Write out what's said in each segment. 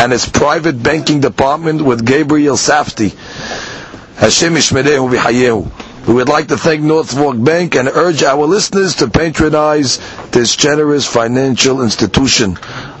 and its private banking department with Gabriel Safti. Hashem Ishmerehu V'Hayehu. We would like to thank North Bank and urge our listeners to patronize this generous financial institution.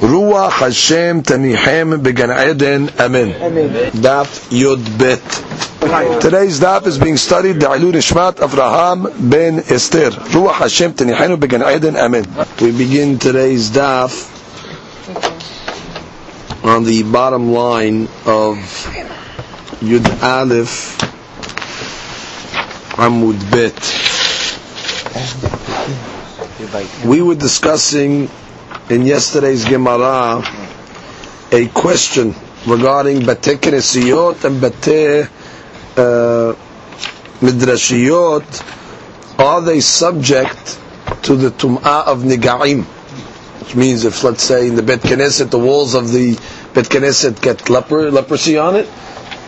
Ruach Hashem Tanichem Began Eden. Amen. Daf Yod Bet. Today's daf is being studied the Ilun Ishmat Avraham ben Esther. Ruach Hashem Tenichenu Began Eden. Amen. We begin today's daf on the bottom line of Yud Aleph Amud Bet. We were discussing in yesterday's Gemara a question regarding Bate Knesiyot and Bate uh, Midrashiyot, are they subject to the Tum'ah of Nigaim? Which means if, let's say, in the Bet Knesset, the walls of the Bet Knesset get leper, leprosy on it,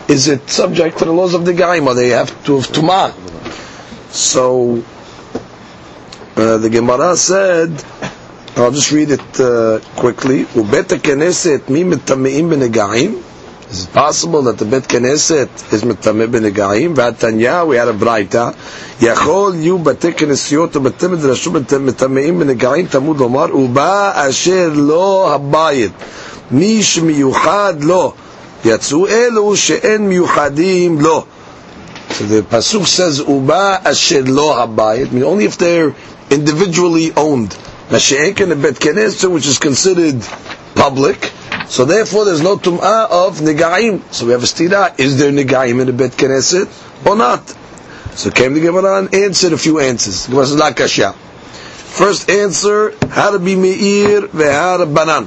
is it subject to the laws of Nigaim, or they have to have Tum'ah? So, uh, the Gemara said, I'll just read it uh, quickly. ובית הכנסת מי מטמאים בנגעים? Is it possible that the Bet Knesset is מטמא בנגעים? והתניא, we had a ברייתא, יכול יהיו בתי כנסיות ובתי מדרשות מטמאים בנגעים, תמוד לומר, ובא אשר לא הבית, מי שמיוחד לו, יצאו אלו שאין מיוחדים לו. So the pasuk says, "Uba asher lo habayit," mean only if they're individually owned. Mashiach and the Bet Knesset, which is considered public, so therefore there's no tum'ah of negaim. So we have a stira, is there negaim in the Bet Knesset or not? So came the Gemara and answered a few answers. Gemara says, La kasha. First answer, how to be meir ve'ha banan.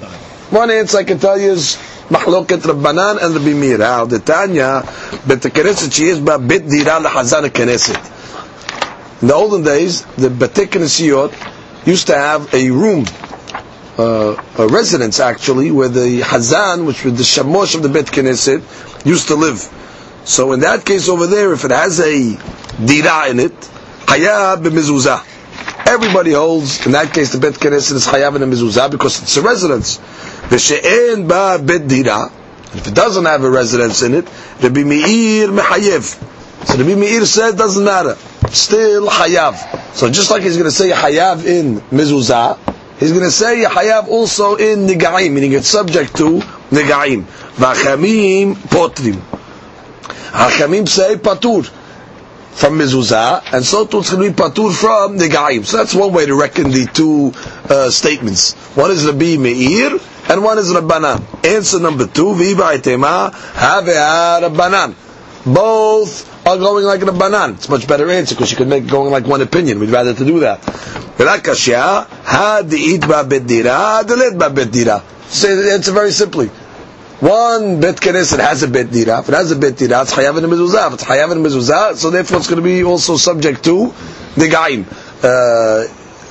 One answer I can tell you is מחלוקת רבנן and רבי מאיר. How the Tanya, בית הכנסת שיש בה בית דירה לחזן הכנסת. In the olden days, the בתי כנסיות used to have a room, uh, a residence actually, where the Hazan, which was the Shamosh of the Bet Knesset, used to live. So in that case over there, if it has a dira in it, Hayab b'mezuzah. Everybody holds, in that case the Bet Knesset is Hayab and mezuzah because it's a residence. V'she'en ba bet dira, if it doesn't have a residence in it, Rabbi Meir mehayev. So Rabbi Meir said, doesn't matter. Still Hayav. So just like he's going to say Hayav in Mezuzah, he's going to say Hayav also in Nigaim, meaning it's subject to Nigaim. V'achamim potrim. Hachamim say Patur from Mezuzah, and so too it's going to be Patur from Nigaim. So that's one way to reckon the two uh, statements. One is Rabbi Meir, and one is Rabbanan. Answer number two, Viva Itema, Have Rabbanan. Both are going like a banan. It's a much better answer because you could make going like one opinion. We'd rather to do that. Say the answer very simply. One bet knesset has a bet dira. If it has a bet dira, it's chayav in mezuzah. If it's chayav in mezuzah, so therefore it's going to be also subject to the gaim.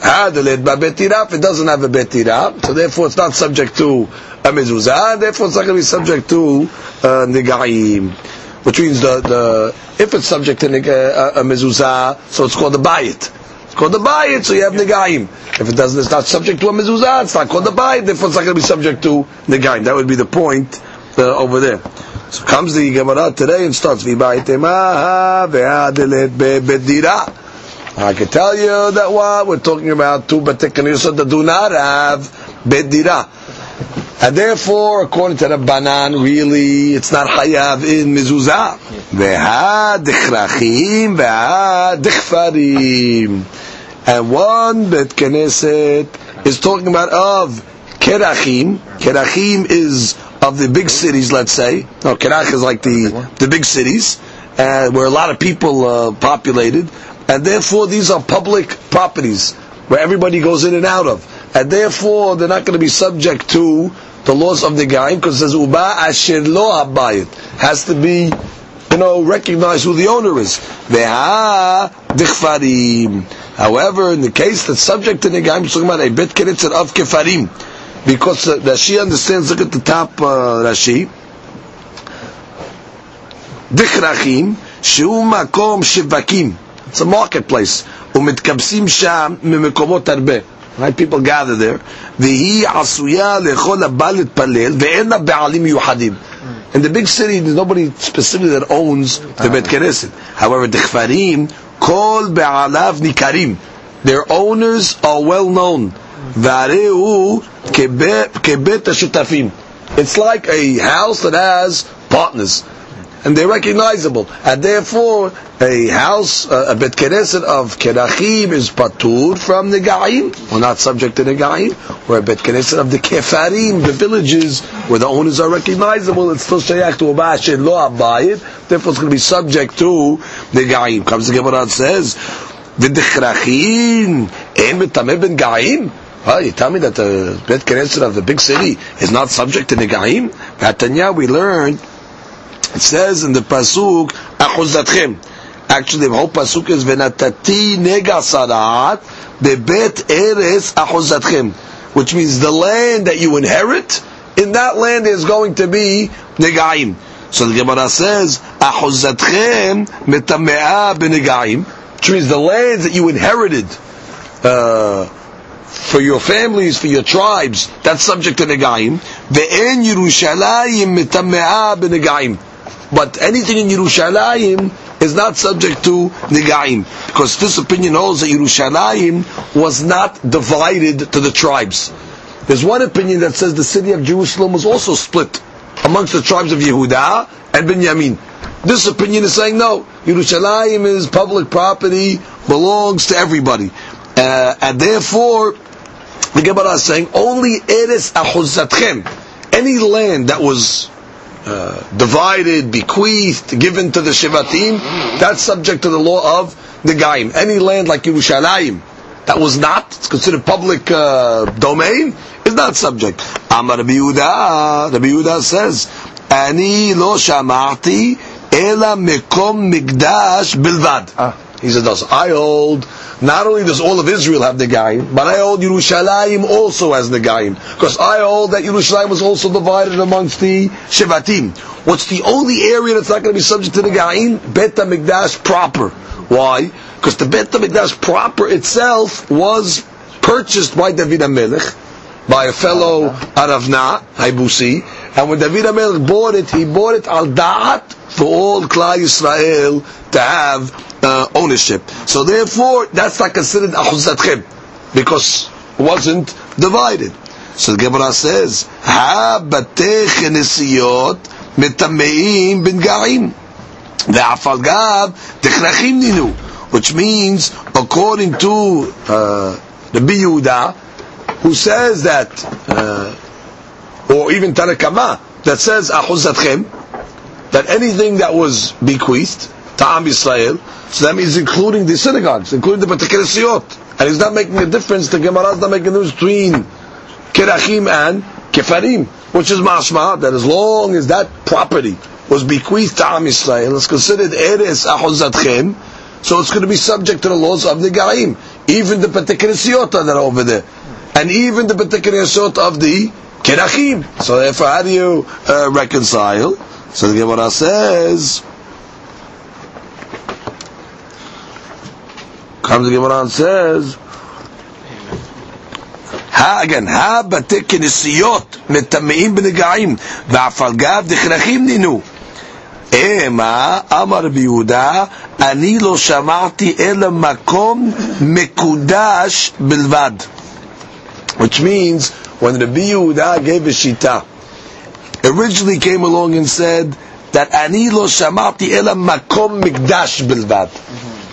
Had ba bet dira. If it doesn't have a bet dira, so therefore it's not subject to a mezuzah. Therefore it's not going to be subject to uh, the gaim which means the, the if it's subject to a, a mezuzah, so it's called the bayit. It's called the bayit, so you have negaim. If it doesn't, it's not subject to a mezuzah, it's not called the bayit, therefore it's not going to be subject to negaim. That would be the point uh, over there. So comes the Gemara today and starts I can tell you that what we're talking about two betikaniyosot that do not have bedira. And therefore, according to the Banan, really, it's not hayav in mezuzah. Ve'ha dichrachim, ve'ha dichfarim. And one bet knesset is talking about of Kerachim. Kerachim is of the big cities, let's say. No, Kerach is like the, the big cities, uh, where a lot of people uh, populated, and therefore these are public properties where everybody goes in and out of. And therefore they're not going to be subject to the laws of the Gaim, because it says, Uba asher lo habayit. Has to be you know, recognize who the owner is. However, in the case that's subject to Negaim, talking about a bit keritzet of kefarim. Because uh, Rashi understands, look at the top uh, Rashi. Dichrachim, שהוא מקום שווקים. It's a marketplace. ומתקבצים שם ממקומות הרבה. right? People gather there. V'hi asuya lechol abalit palel ve'ena be'alim yuhadim. In the big city, there's nobody specifically that owns the Bet Knesset. However, the Chfarim, kol be'alav nikarim. Their owners are well known. V'areu kebet hashutafim. It's like a house that has partners and they're recognizable. And therefore, a house, a bet keneset of kerachim is patur from the gaim, or not subject to the gaim, or a bet keneset of the kefarim, the villages where the owners are recognizable, it's still shayach to a lo abayit, therefore it's going to be subject to the gaim. Comes the Gemara and says, the dechrachim, en betameh ben gaim, you tell me that the Bet Knesset of the big city is not subject to Negaim? Tanya, we learned it says in the pasuk, "Achuzatchem." Actually, the whole pasuk is "Venatati negasarat bebet eres achuzatchem," which means the land that you inherit. In that land is going to be negaim. So the Gemara says, "Achuzatchem metamea benegaim," which means the lands that you inherited. Uh, for your families, for your tribes, that's subject to negaim. Ve'en Yerushalayim mitame'a b'negaim but anything in Yerushalayim is not subject to Nigaim. Because this opinion holds that Yerushalayim was not divided to the tribes. There's one opinion that says the city of Jerusalem was also split amongst the tribes of Yehuda and Benjamin. This opinion is saying no, Yerushalayim is public property, belongs to everybody. Uh, and therefore, the Gemara is saying only Eres Ahuzatchem, any land that was uh, divided, bequeathed, given to the Shivatim, that's subject to the law of the Gaim. Any land like Yerushalayim that was not, it's considered public uh, domain, is not subject. Amar Rabbi Yehuda, Rabbi Yehuda says, Ani lo shamati ela mekom migdash bilvad. Ah. He said, I hold not only does all of Israel have Negaim, but I hold Yerushalayim also has Negaim. Because I hold that Yerushalayim was also divided amongst the Shevatim. What's the only area that's not going to be subject to Negaim? Bet HaMikdash proper. Why? Because the Bet HaMikdash proper itself was purchased by David HaMelech, by a fellow Aravna, Haibusi, and when David HaMelech bought it, he bought it al da'at for all Klal Yisrael to have uh, ownership. So therefore, that's not considered achuzatchem because it wasn't divided. So the Gemara says, "Ha batech nesiyot metameim ben gaim ve'afal gav techrachim ninu," which means according to uh, Yehuda, who says that, uh, or even Tanakama that says achuzatchem, that anything that was bequeathed to Am Yisrael so that means including the synagogues, including the particular siyot. And he's not making a difference, the Gemara is not making a difference between kirachim and kefarim, which is mashma, that as long as that property was bequeathed to Am Yisrael, it's considered eres ahuzatchem, so it's going to be subject to the laws of the Gaim, even the particular siyot that are over there, and even the particular siyot of the kirachim. So therefore, how do you uh, reconcile? So the Gemara says, Comes the Gemara and says, ha again, ha bate כנסיות מטמאים בנגעים, ואף על גב דכרכים נינו. אמה, אמר רבי יהודה, אני לא שמעתי אלא מקום מקודש בלבד. Which means, when Rabbi Yehuda gave a shita, originally came along and said that ani lo shamati ela makom mikdash bilvat,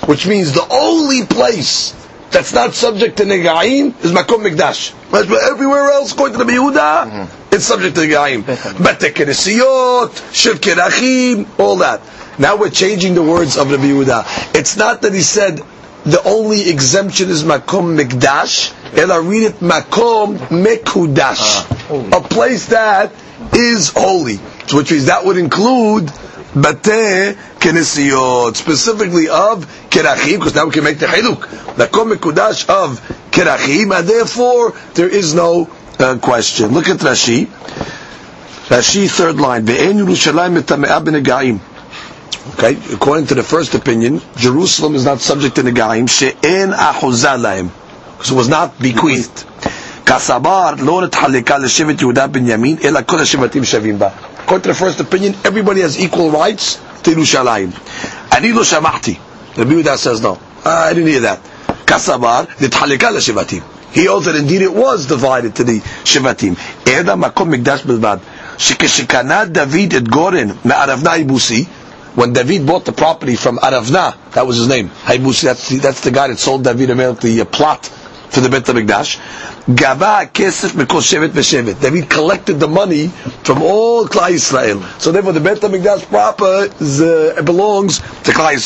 which means the only place that's not subject to negaim is makom mikdash. But everywhere else, according to the Yehuda, mm-hmm. it's subject to negaim. But the keresiyot, shir kerachim, all that. Now we're changing the words of the Yehuda. It's not that he said the only exemption is makom mikdash, and I read it makom mekudash, ah, a place that is holy. Which means that would include Bate Kenesiyot, specifically of Kerachim, because now we can make the Hiluk. the Mekudash of Kerachim, and therefore there is no uh, question. Look at Rashi. Rashi, third line. Okay, according to the first opinion, Jerusalem is not subject to Negaim, she'en ahuzah lahem, because it was not bequeathed. Kasabar lo netchalika l'shevet Yehuda Binyamin ela kol hashevatim shavim ba. According to the first opinion, everybody has equal rights to Yerushalayim. Ani lo shamahti. The Yehuda says no. Ah, I didn't hear that. Kasabar netchalika l'shevatim. He holds that indeed it was divided to the shevatim. Eda makom mikdash bezbad. Shekeshikana David et Goren me'aravna ibusi when David bought the property from Aravna, that was his name, Haibusi, that's the, that's the guy that sold David the uh, plot for the Bet HaMikdash. Gava kesef mekol shevet v'shevet. David collected the money from all Klal Israel. So therefore the Bet HaMikdash proper is, uh, belongs to Klai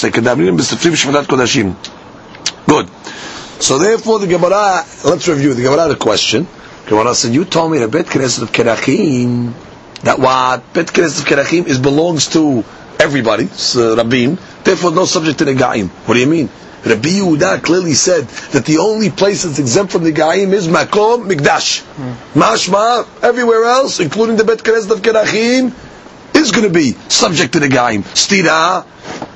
kodashim. Good. So therefore the Gemara, let's review the Gemara the question. Gemara said, you told me the Bet Knesset of Kerachim, that what Bet Knesset of Kerachim is belongs to everybody, it's, uh, Rabim, therefore no subject to the Gaim. What do you mean? Rabbi Yehuda clearly said that the only place that's exempt from the Gaim is Makom Mikdash. Hmm. Mashma, everywhere else, including the Bet Knesset of Kerachim, is going to be subject to the Gaim. Stira,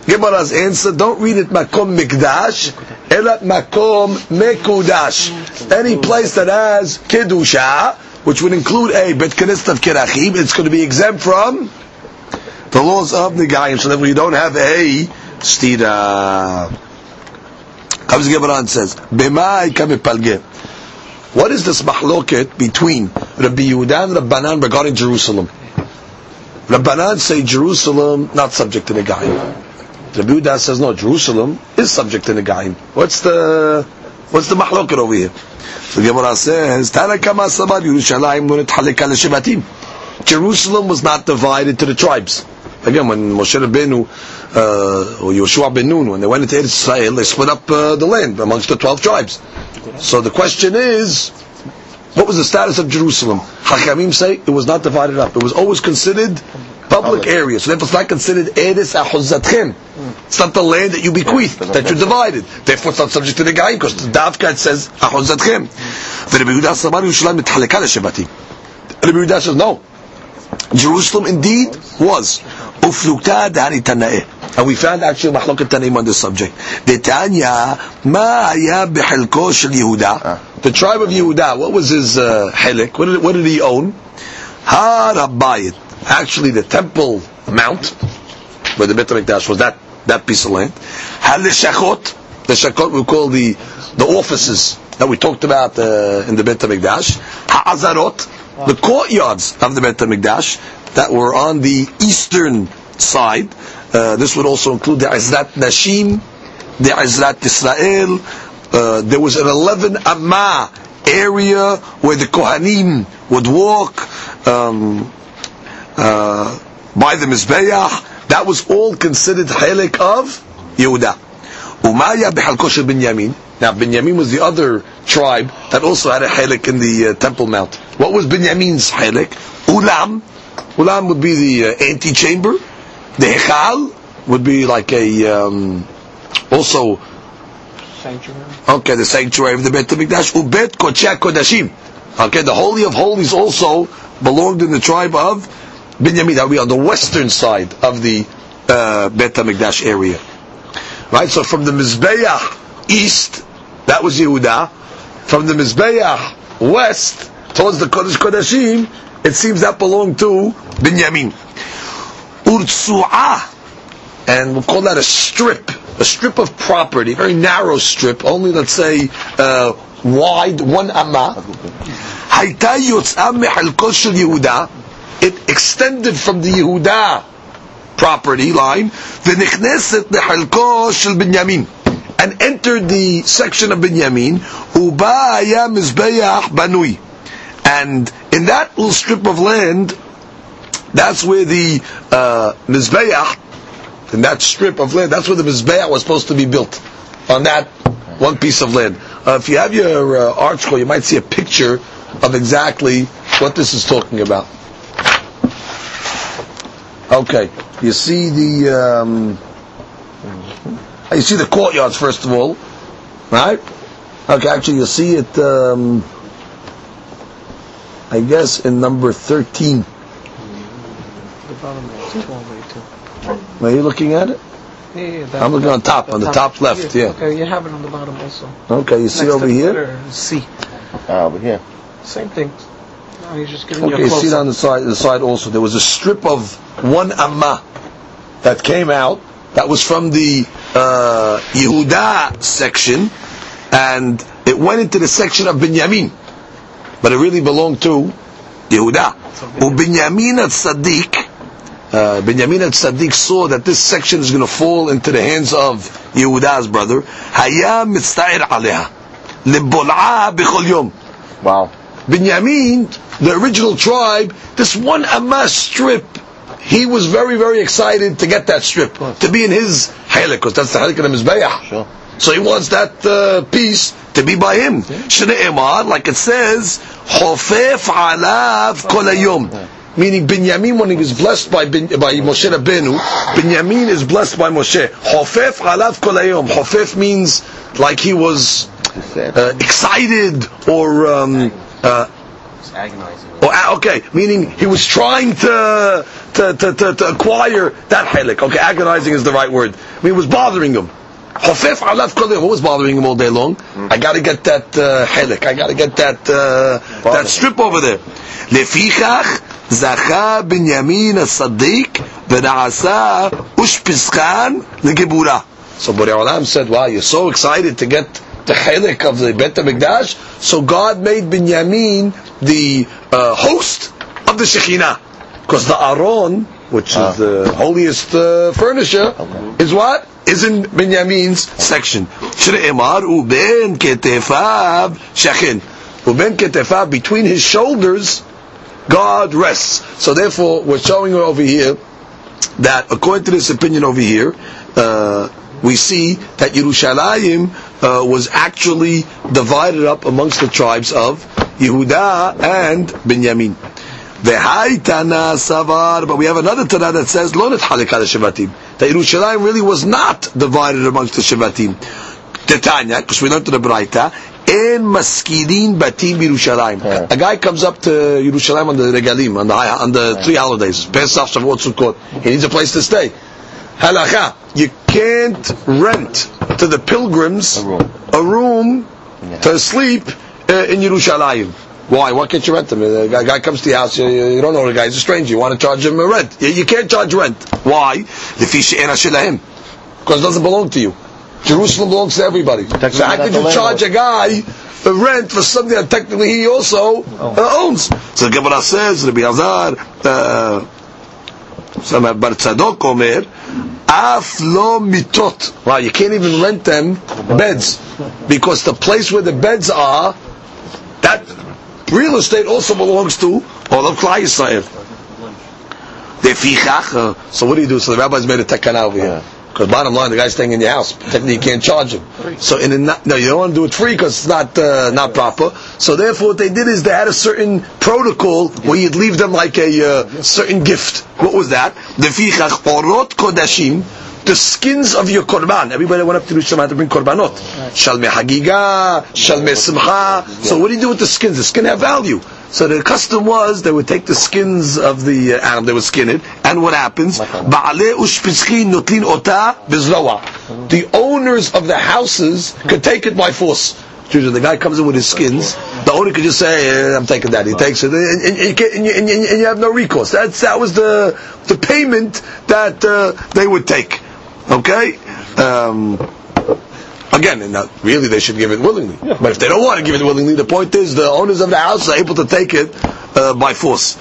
Gemara's answer, don't read it Makom Mikdash, Elat Makom Mekudash. Any place that has Kedusha, which would include a Bet Knesset of Kerachim, it's going to be exempt from the laws of Negayim, so that we don't have a stira. Comes the Gemara and says, "B'mai kamipalge." What is this mahloket between Rabbi Yehuda and Rabbanan regarding Jerusalem? Rabbanan say Jerusalem not subject to Negayim. Rabbi Yehuda says no, Jerusalem is subject to Negayim. What's the what's the mahloket over here? So the Gemara says, "Tana kama sabar Yerushalayim lo nethaleka leshebatim." Jerusalem was not divided to the tribes. Again, when Moshe Rabbeinu uh, or Yoshua ben Nun, when they went into Eretz Israel, they split up uh, the land amongst the twelve tribes. So the question is, what was the status of Jerusalem? Hakamim say it was not divided up. It was always considered public area. So therefore it's not considered Eretz Ahuzatchem. It's not the land that you bequeathed, that you divided. Therefore it's not subject to the guy because the Davka says Ahuzatchem. Rabbi Yehuda Sabar Yerushalayim. Rabbi Yehuda says no. Jerusalem indeed was. Uflukta dari tanae. And we found actually mahlokat tanaim on this subject. The Tanya, ma haya shel Yehuda. The tribe of Yehuda, what was his uh, helik? What did, what did he own? Harabayit. Actually the temple mount, where the Bet HaMikdash was that, that piece of land. Halishachot. The shakot the shakot we call the, the offices that we talked about uh, in the Bet HaMikdash. Ha'azarot the courtyards of the Bet HaMikdash that were on the eastern side. Uh, this would also include the Izrat Nashim, the Izrat Israel. Uh, there was an 11 Amma area where the Kohanim would walk um, uh, by the Mizbeach. That was all considered Helik of Yehuda. Umaya b'chalko shel Binyamin. Now Binyamin was the other tribe that also had a helik in the uh, Temple Mount. What was Binyamin's helik? Ulam. Ulam would be the uh, antechamber. The Hechal would be like a um, also Sanctuary. okay the sanctuary of the Bet Hamikdash. Ubet Kodashim. Okay, the holy of holies also belonged in the tribe of Binyamin. That would be on the western side of the uh, Bet Hamikdash area. Right. So from the Mizbeach east, that was Yehuda. From the Mizbeach west towards the Kodesh Kodashim, it seems that belonged to Binyamin. Urtsu'ah, and we'll call that a strip, a strip of property, very narrow strip, only let's say uh, wide, one amma. Hayta yotz'a mechalko shel Yehuda, it extended from the Yehuda property line, v'nichneset lechalko shel Binyamin. and entered the section of haya mizbeach banui. And in that little strip of land, that's where the uh, mizbeach, in that strip of land, that's where the mizbeach was supposed to be built, on that one piece of land. Uh, if you have your uh, article, you might see a picture of exactly what this is talking about. Okay, you see the um, you see the courtyards first of all, right? Okay, actually you see it. Um, I guess in number thirteen. The bottom of 1282. Are you looking at it? Yeah, yeah, that- I'm looking on top, on the top left, yeah. Okay, you have it on the bottom also. Okay, you see Next over here. letter C. Ah, over here. Same thing. No, he's just giving Okay, you you a see close it on the side. The side also. There was a strip of one amma that came out. That was from the uh, Yehuda section, and it went into the section of Binyamin, but it really belonged to Yehuda. Binyamin at Sadiq, uh, Binyamin at Sadiq saw that this section is going to fall into the hands of Yehuda's brother. Haya mitzta'ir aleha, libol'a b'chol yom. Wow. Binyamin, the original tribe, this one Amma strip, he was very, very excited to get that strip, to be in his halak, because that's the halak of the Mizbeach. Sure. So he wants that uh, piece to be by him. Shne'emar, like it says, Hofef alav kol hayom. Meaning Binyamin, when he was blessed by, bin, by Moshe Rabbeinu, Binyamin is blessed by Moshe. Hofef alav kol hayom. Hofef means like he was uh, excited or um, uh, agonizing. or uh, okay, meaning he was trying to to, to, to, to acquire that helik. Okay, agonizing is the right word. I mean, it was bothering him. Hafef alaf kolim. What was bothering him all day long? I got to get that uh, helik. I got to get that uh, that strip over there. לפיכך זכה בנימין הצדיק ונעשה אושפיזכן לגבורה. So Borei Olam said, wow, you're so excited to get the chelik of the Bet HaMikdash, so God made Binyamin the uh, host of the Shekhinah. Because the Aron, which Ah. is the holiest uh, furniture, is what? Is in Binyamin's section. Shre'emar uben ketefav shechin. Uben ketefav, between his shoulders, God rests. So therefore, we're showing over here that according to this opinion over here, uh, we see that Yerushalayim uh, was actually divided up amongst the tribes of Yehuda and Binyamin. But we have another Tana that says Lo Netchalik Shevatim. That Yerushalayim really was not divided amongst the Shevatim. Tetanya, because we learned to the Braita, En maskidin batim Yerushalayim. A guy comes up to Yerushalayim on the regalim, on the high, on the three holidays, Pesach, Shavuot, Sukkot. He needs a place to stay. Halacha, you can't rent to the pilgrims A room. a room to sleep uh, in Yerushalayim. Why? Why can't you rent them? A guy, comes to your house, you, you don't know the guy, he's a stranger, you want to charge him a rent. You, you can't charge rent. Why? Because it doesn't belong to you. Jerusalem belongs to everybody. So how could you charge a guy a rent for something that technically he also uh, owns? So the Gemara says, Rabbi Azar, uh, Tzadok Omer, Af lo mitot. Wow, you can't even rent them beds because the place where the beds are, that real estate also belongs to all of Klal Yisrael. So what do you do? So the rabbis made a takana over here. Because bottom line, the guy's staying in your house. Technically, you can't charge him. So in a, not- no, you don't want to do it free because it's not uh, not proper. So therefore, what they did is they had a certain protocol where you'd leave them like a uh, certain gift. What was that? The orot kodashim. The skins of your korban. Everybody went up to Jerusalem had to bring korbanot. Shalme hagiga, shalme simcha. So what do you do with the skins? The skin have value. So the custom was they would take the skins of the uh, animal, they would skin it, and what happens? Ba'ale ushpitzchi notlin ota bizroa. The owners of the houses could take it by force. Usually the guy comes in with his skins, the owner could just say, eh, I'm taking that. He takes it, and, and, and you, and, you, and, you, and you have no recourse. That's, that was the, the payment that uh, they would take. Okay? Um, Again, not, really they should give it willingly. But if they don't want to give it willingly, the point is the owners of the house are able to take it uh, by force.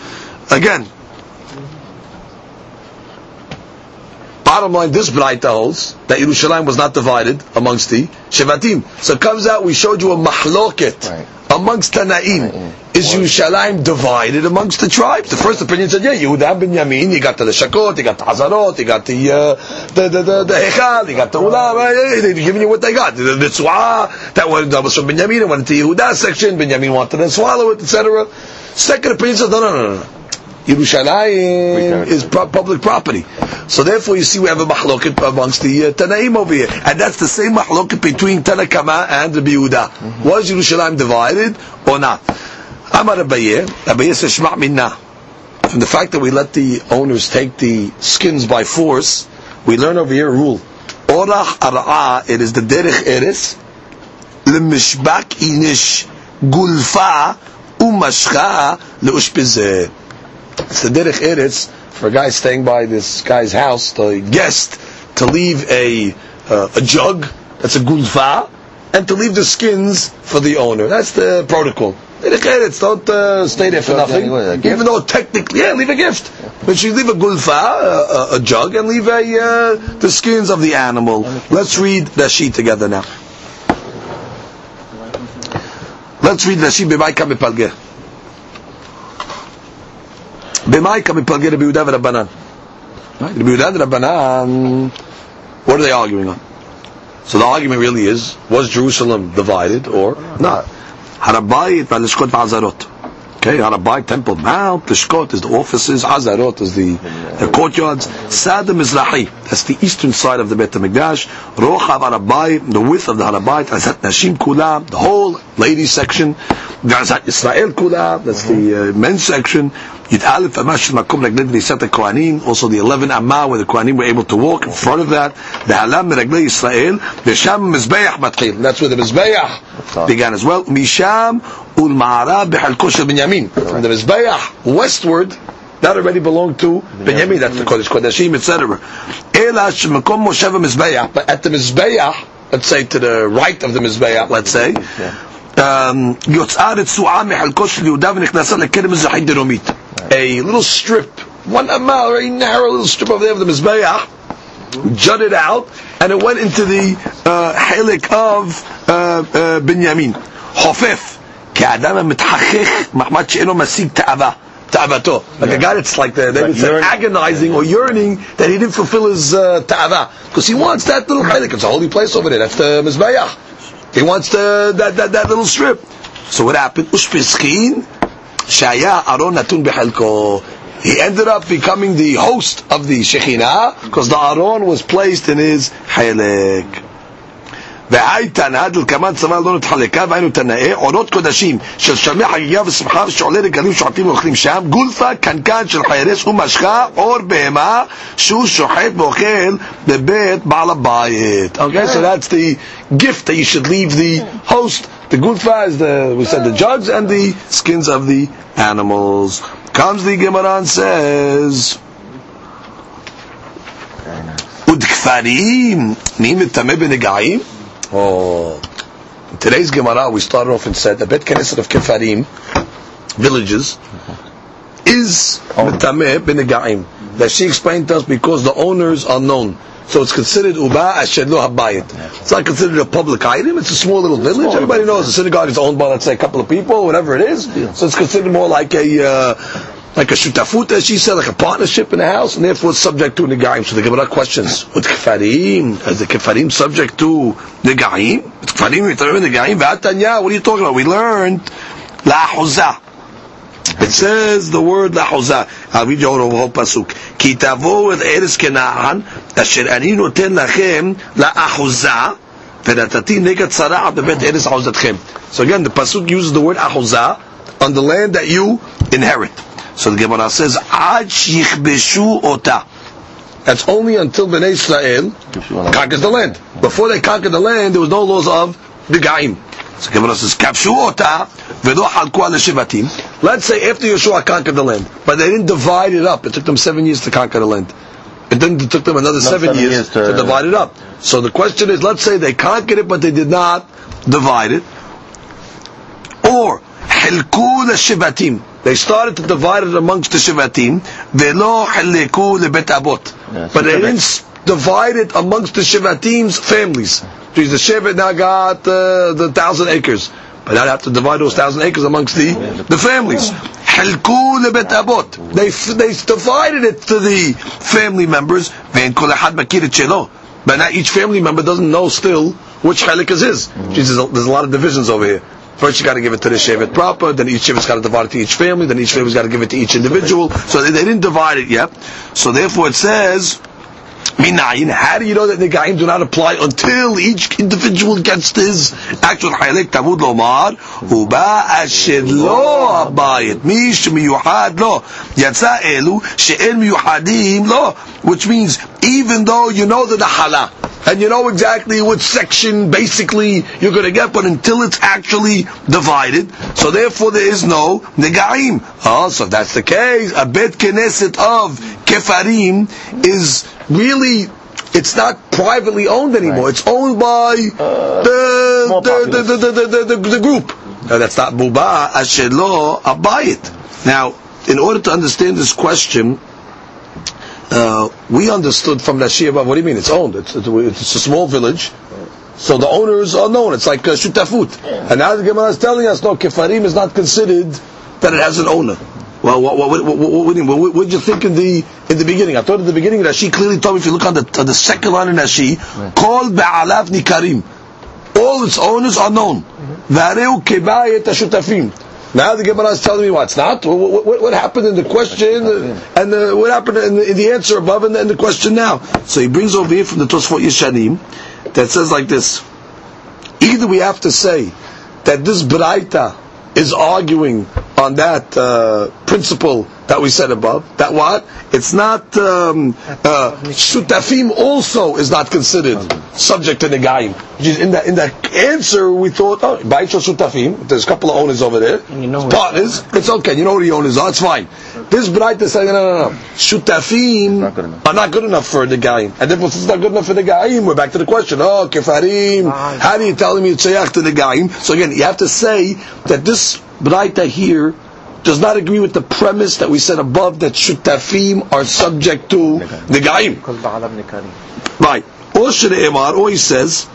Again, bottom line, this Braita holds that Yerushalayim was not divided amongst the Shevatim. So it comes out, we showed you a mahloket Right. amongst Tanaim. Is Yerushalayim divided amongst the tribes? The first opinion said, yeah, Yehuda ben Yamin, you got the Shakot, you got the Hazarot, you got the, uh, the, the, the, the Hechal, you got the Ulam, they're giving you what they got. The, the that, was, that was from Ben Yamin, it went into the Yehuda section, Ben Yamin wanted to swallow it, etc. Second opinion says, no, no, no, no. Yerushalayim is pro- public property. So therefore, you see, we have a machloket amongst the uh, Tanaim over here, and that's the same machloket between Tanakama and the Biuda. Mm-hmm. Was Yerushalayim divided or not? Amar Rabbi Rabbi says, "Shma mina. From the fact that we let the owners take the skins by force, we learn over here a rule. Orach ara'ah, it is the derech eres, lemishbak inish gulfa umashcha leushpizeh. It's the derech eretz for a guy staying by this guy's house, the guest, to leave a uh, a jug that's a gulfa, and to leave the skins for the owner. That's the protocol. Derech eretz, don't uh, stay there for nothing. Even though technically, yeah, leave a gift. But you leave a gulfa, a, a, a jug, and leave a uh, the skins of the animal. Let's read the Rashi together now. Let's read Rashi b'maika mepalgeh. B'maika miplagi Rabbi Yehuda v'Rabbanan. Rabbi Yehuda Rabbanan, what are they arguing on? So the argument really is, was Jerusalem divided or not? Harabayit v'alishkot v'azarot. Okay, Harabai Temple Mount, Lishkot is the offices, Azarot is the, the courtyards, Sad Mizrahi, that's the eastern side of the Beit HaMikdash, Rochav Harabai, the width of the Harabai, Azat Nashim Kula, the whole ladies section, Azat Israel Kula, that's the uh, men's section, Yud Aleph Amash Makom Reglei V'Nisat HaKohanim, also the 11 Amma where the Kohanim were able to walk in front of that, the Halam Reglei Israel, V'Sham Mizbeach Matchil, that's where the Mizbeach began as well, Misham Ul-Ma'ara B'Halko Shel Binyamin, from the Mizbeach westward, that already belonged to Binyamin, that's the Kodesh Kodeshim, etc. Ela Shemakom Moshev Mizbeach, but at the Mizbeach, let's say to the right of the Mizbeach, let's say, um, יוצאה רצועה מחלקו של יהודה ונכנסה לכרם מזרחית דרומית. A little strip, one mile, very narrow little strip over there of the Mizbeach, jutted out, and it went into the uh, חלק of uh, uh, בנימין. חופף, כאדם המתחכך, מחמד שאינו משיג תאווה. תאוותו. Like a guy that's like the, they would say yearning. agonizing or yearning that he didn't fulfill his uh, ta'ava. Because he wants that little chalik. It's a holy place over there. That's the Mizbeach. He wants the, that, that, that little strip. So what happened? Ushpischin, Shaya Aron Natun Behalko. He ended up becoming the host of the Shekhinah because the Aron was placed in his Halek. והייתן עד לכמה צבא לא נתחלקה והיינו תנאי עונות קודשים של שלמי חגיגה ושמחה ושועלי רגלים שוחטים ואוכלים שם גולפה קנקן של חיירס ומשחה עור בהמה שהוא שוחט ואוכל בבית בעל הבית okay so that's the gift that you should leave the host the gutva is the we said the jugs and the skins of the animals. Comes the Gemara and says. Udkfarim nimitame benegaim. Oh, in today's Gemara we started off and said the bet Knesset of Kefarim villages is oh. mitame benegaim. That she explained to us because the owners are known. So it's considered Uba Asher Lo Habayit. It's not considered a public item, it's a small little village. Everybody knows the synagogue is owned by, let's say, a couple of people, whatever it is. So it's considered more like a, uh, like a shutafut, as she said, like a partnership in the house, and therefore it's subject to negaim. So the Gemara questions: With kefarim, is the kefarim subject to negaim? Kefarim, negaim. What are you talking about? We learned la huzah. It says the word lahuzah. I'll read you the whole pasuk. Ki tavo el eres kenaan asher ani noten lachem laahuzah v'natati negat sara'at bebet eres ahuzatchem. So again, the pasuk uses the word ahuzah on the land that you inherit. So the Gemara says, Ad yichbeshu ota. That's only until Bnei Israel conquers the land. Before they conquered the land, there was no laws of the Gaim. So Kavanos says, "Kapshu ota v'lo halku al. Let's say after Yeshua conquered the land, but they didn't divide it up. It took them seven years to conquer the land. It then took them another seven, seven, years, years to, to, divide it up. So the question is, let's say they conquered it, but they did not divide it, or halku shivatim. They started to divide it amongst the shevatim, V'lo halku lebet betabot, but they didn't divide it amongst the shevatim's families. Because the shepherd now got uh, the thousand acres. But I'd have to divide those thousand acres amongst the, the families. They, they divided it to the family members. But now each family member doesn't know still which chalik is his. She says, there's a lot of divisions over here. First, you got to give it to the shevet proper. Then each shevet's got to divide it to each family. Then each family's got to give it to each individual. So they, they didn't divide it yet. So therefore, it says. Minayin, how do you know that the do not apply until each individual gets his actual Halik Tavud Lomar, Uba Asher Lo Abayit, Miyuhad Lo, Yatsa Elu, She'en Miyuhadim Lo, which means even though you know the Hala, and you know exactly which section basically you're going to get, but until it's actually divided, so therefore there is no Negaim. Oh, so if that's the case, a Bet Knesset of Kefarim is really it's not privately owned anymore. Right. It's owned by the, small the, the, the, the, the, the, the group. Now, that's not buba ashelo abayit. Now, in order to understand this question, uh, we understood from Nashia, what do you mean? It's owned. It's, it's, it's a small village. So the owners are known. It's like uh, shutafut. And now the Gemara is telling us, no, kefarim is not considered that it has an owner. Well, what, what, what, what, what, what, did you think in the in the beginning? I thought in the beginning that she clearly told me if you look on the on the second line in Rashi, called be'alaf nikarim, all its owners are known. Mm-hmm. Vareu kebayet ashutafim. Now the Gemara is telling me what's not. What, what, what, happened in the question and the, what happened in the, in the, answer above and in the question now? So he brings over here from the Tosfot Yeshanim that says like this: Either we have to say that this Braita is arguing on that uh, principle that we said above. That what? It's not um, uh, shutafim. Also, is not considered subject to negaim. In the in the answer, we thought, oh, ba'ishal shutafim. There's a couple of owners over there. You know It's partners. It's okay. You know who the owners are. It's fine. This bright is saying, no, no, no. Shutafim Not good enough. are not good enough for the gaim. And therefore, since it's not good enough for the gaim, we're back to the question. Oh, kefarim. How do you tell me it's shayach to the gaim? So again, you have to say that this braita here does not agree with the premise that we said above that shutafim are subject to the gaim. because בעליו ניכרים. Right. או שנאמר, או he says,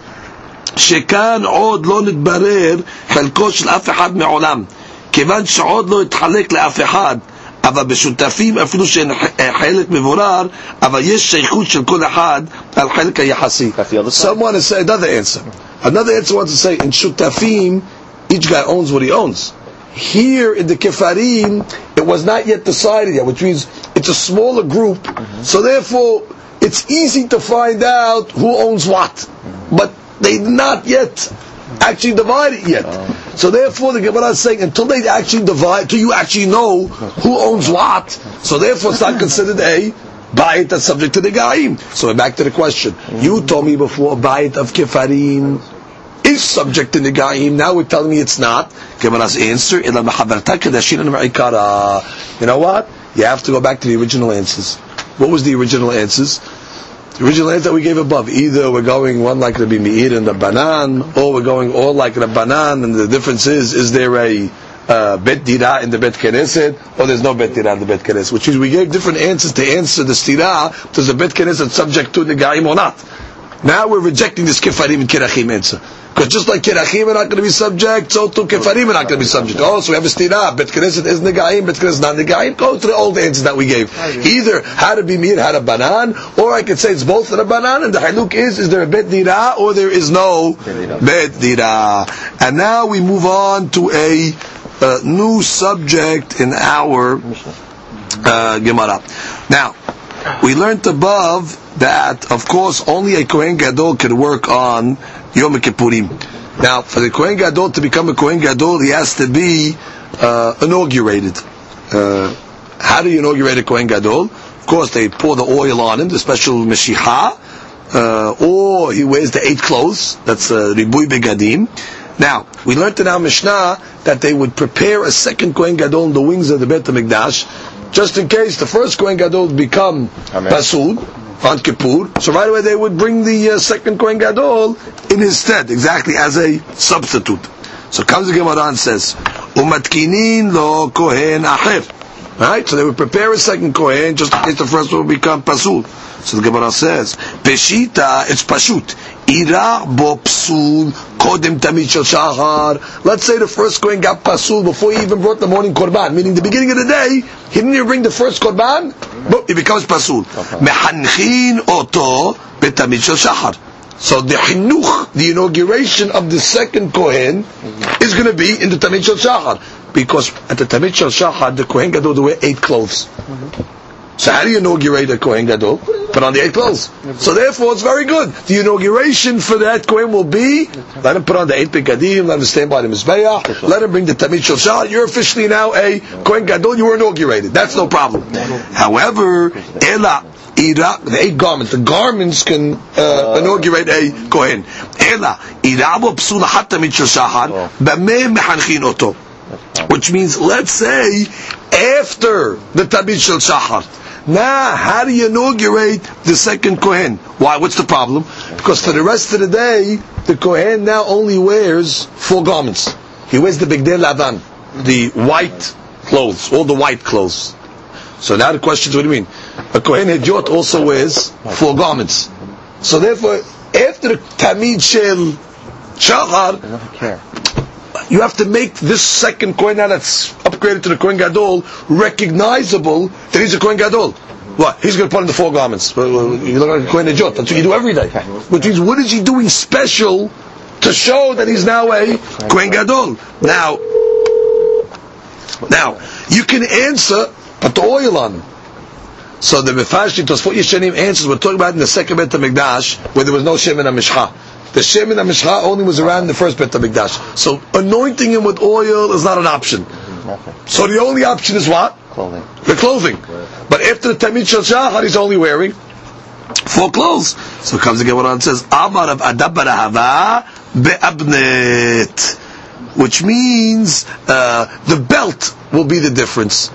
שכאן עוד לא נתברר חלקו של אף אחד מעולם, כיוון שעוד לא התחלק לאף אחד, אבל בשותפים אפילו שאין חלק מבורר, אבל יש שייכות של כל אחד על חלק היחסי. That's the other side. Someone is saying, another answer. Another answer wants to say, in shutafim, each guy owns what he owns. Here in the Kefarim, it was not yet decided yet, which means it's a smaller group, mm-hmm. so therefore it's easy to find out who owns what. Mm-hmm. But they did not yet actually divide it yet. Oh. So therefore the Gemara is saying until they actually divide, till you actually know who owns what, so therefore it's not considered a bayit that's subject to the Gaim. So back to the question. Mm-hmm. You told me before bayit of Kefarim is subject to Negaim. Now we're telling me it's not. Gemara's answer. You know what? You have to go back to the original answers. What was the original answers? The original answer that we gave above. Either we're going one like Rabbi Meir and the Banan, or we're going all like the Banan, and the difference is, is there a uh, Bet Dira in the Bet Knesset, or there's no Bet Dira in the Bet Knesset? Which is we gave different answers to answer the Stira, does the Bet Knesset subject to the Gaim or not? Now we're rejecting this Kefarim and Kirachim answer. Because just like Kirachim are not going to be subject, so too Kefarim are not going to be subject. Oh, so we have a stira. Bet Knesset is Negaim, Bet Knesset is not Negaim. Go to all the old answers that we gave. Either how to be mir, how to banan, or I could say it's both a banan, and the haluk is, is there a Bet Dira, or there is no Bet Dira. And now we move on to a uh, new subject in our uh, Gemara. Now, we learned above that, of course, only a Kohen Gadol can work on Yom Kippurim. Now, for the Kohen Gadol to become a Kohen Gadol, he has to be uh, inaugurated. Uh, how do you inaugurate a Kohen Gadol? Of course, they pour the oil on him, the special Meshicha, uh, or he wears the eight clothes. That's uh, Ribui Begadim. Now, we learned in our Mishnah that they would prepare a second Kohen Gadol in the wings of the Beit HaMikdash, just in case the first Kohen Gadol would become Amen. Pasul on Kippur. So right away they would bring the uh, second Kohen Gadol in his stead, exactly as a substitute. So comes the Gemara and says, "Umatkinin lo Kohen acher." Right, so they would prepare a second Kohen just in case the first one would become Pasul. So the Gemara says, Peshita, it's Pashut. Ira bo psul kodem tamid shahar. Let's say the first Kohen got pasul before he even brought the morning korban, meaning the beginning of the day, he didn't even bring the first korban, but it becomes pasul. Mehanchin oto betamid shahar. So the chinuch, the inauguration of the second Kohen, is going to be in the Tamid Shel Shachar. Because at the Tamid Shel Shachar, the Kohen Gadol, they wear eight clothes. So how do you inaugurate a Kohen Gadol? Put on the eight clothes. So therefore, it's very good. The inauguration for that Kohen will be, let him put on the eight begadim, let him stand by the Mizbeach, let him bring the Tamid Shachar. You're officially now a Kohen Gadol, you were inaugurated. That's no problem. However, Ela, Ira, the eight garments, the garments can uh, inaugurate a Kohen. Ela, Irabo psula hatta mitzvah shahar, b'meh mechanchin oto. Which means, let's say, after the Tamid Shel Shahar. Now, how do you inaugurate the second Kohen? Why? What's the problem? Because for the rest of the day, the Kohen now only wears four garments. He wears the Bigdei Lavan, the white clothes, all the white clothes. So now the question is, what do you mean? A Kohen Hediot also wears four garments. So therefore, after the Tamid Shel Shachar. You have to make this second Kohen now that's upgraded to the Kohen Gadol recognizable that he's a Kohen Gadol. What? He's going to put on the four garments. You look like a Kohen Hediot. That's what you do every day. Which means, what is he doing special to show that he's now a Kohen Gadol? Now, now, you can answer, put the oil on. So the Mefashti Tosfot Yeshanim answers, we're talking about in the second Bet HaMikdash, where there was no Shem HaMishcha. The Shemen HaMishcha only was around the first Bet HaMikdash. So anointing him with oil is not an option. Nothing. So the only option is what? Clothing. The clothing. But after the Tamid Shachar, he's only wearing four clothes. So it comes again what it says, Amar of Adabar Hava be'abnet. Which means uh, the belt will be the difference.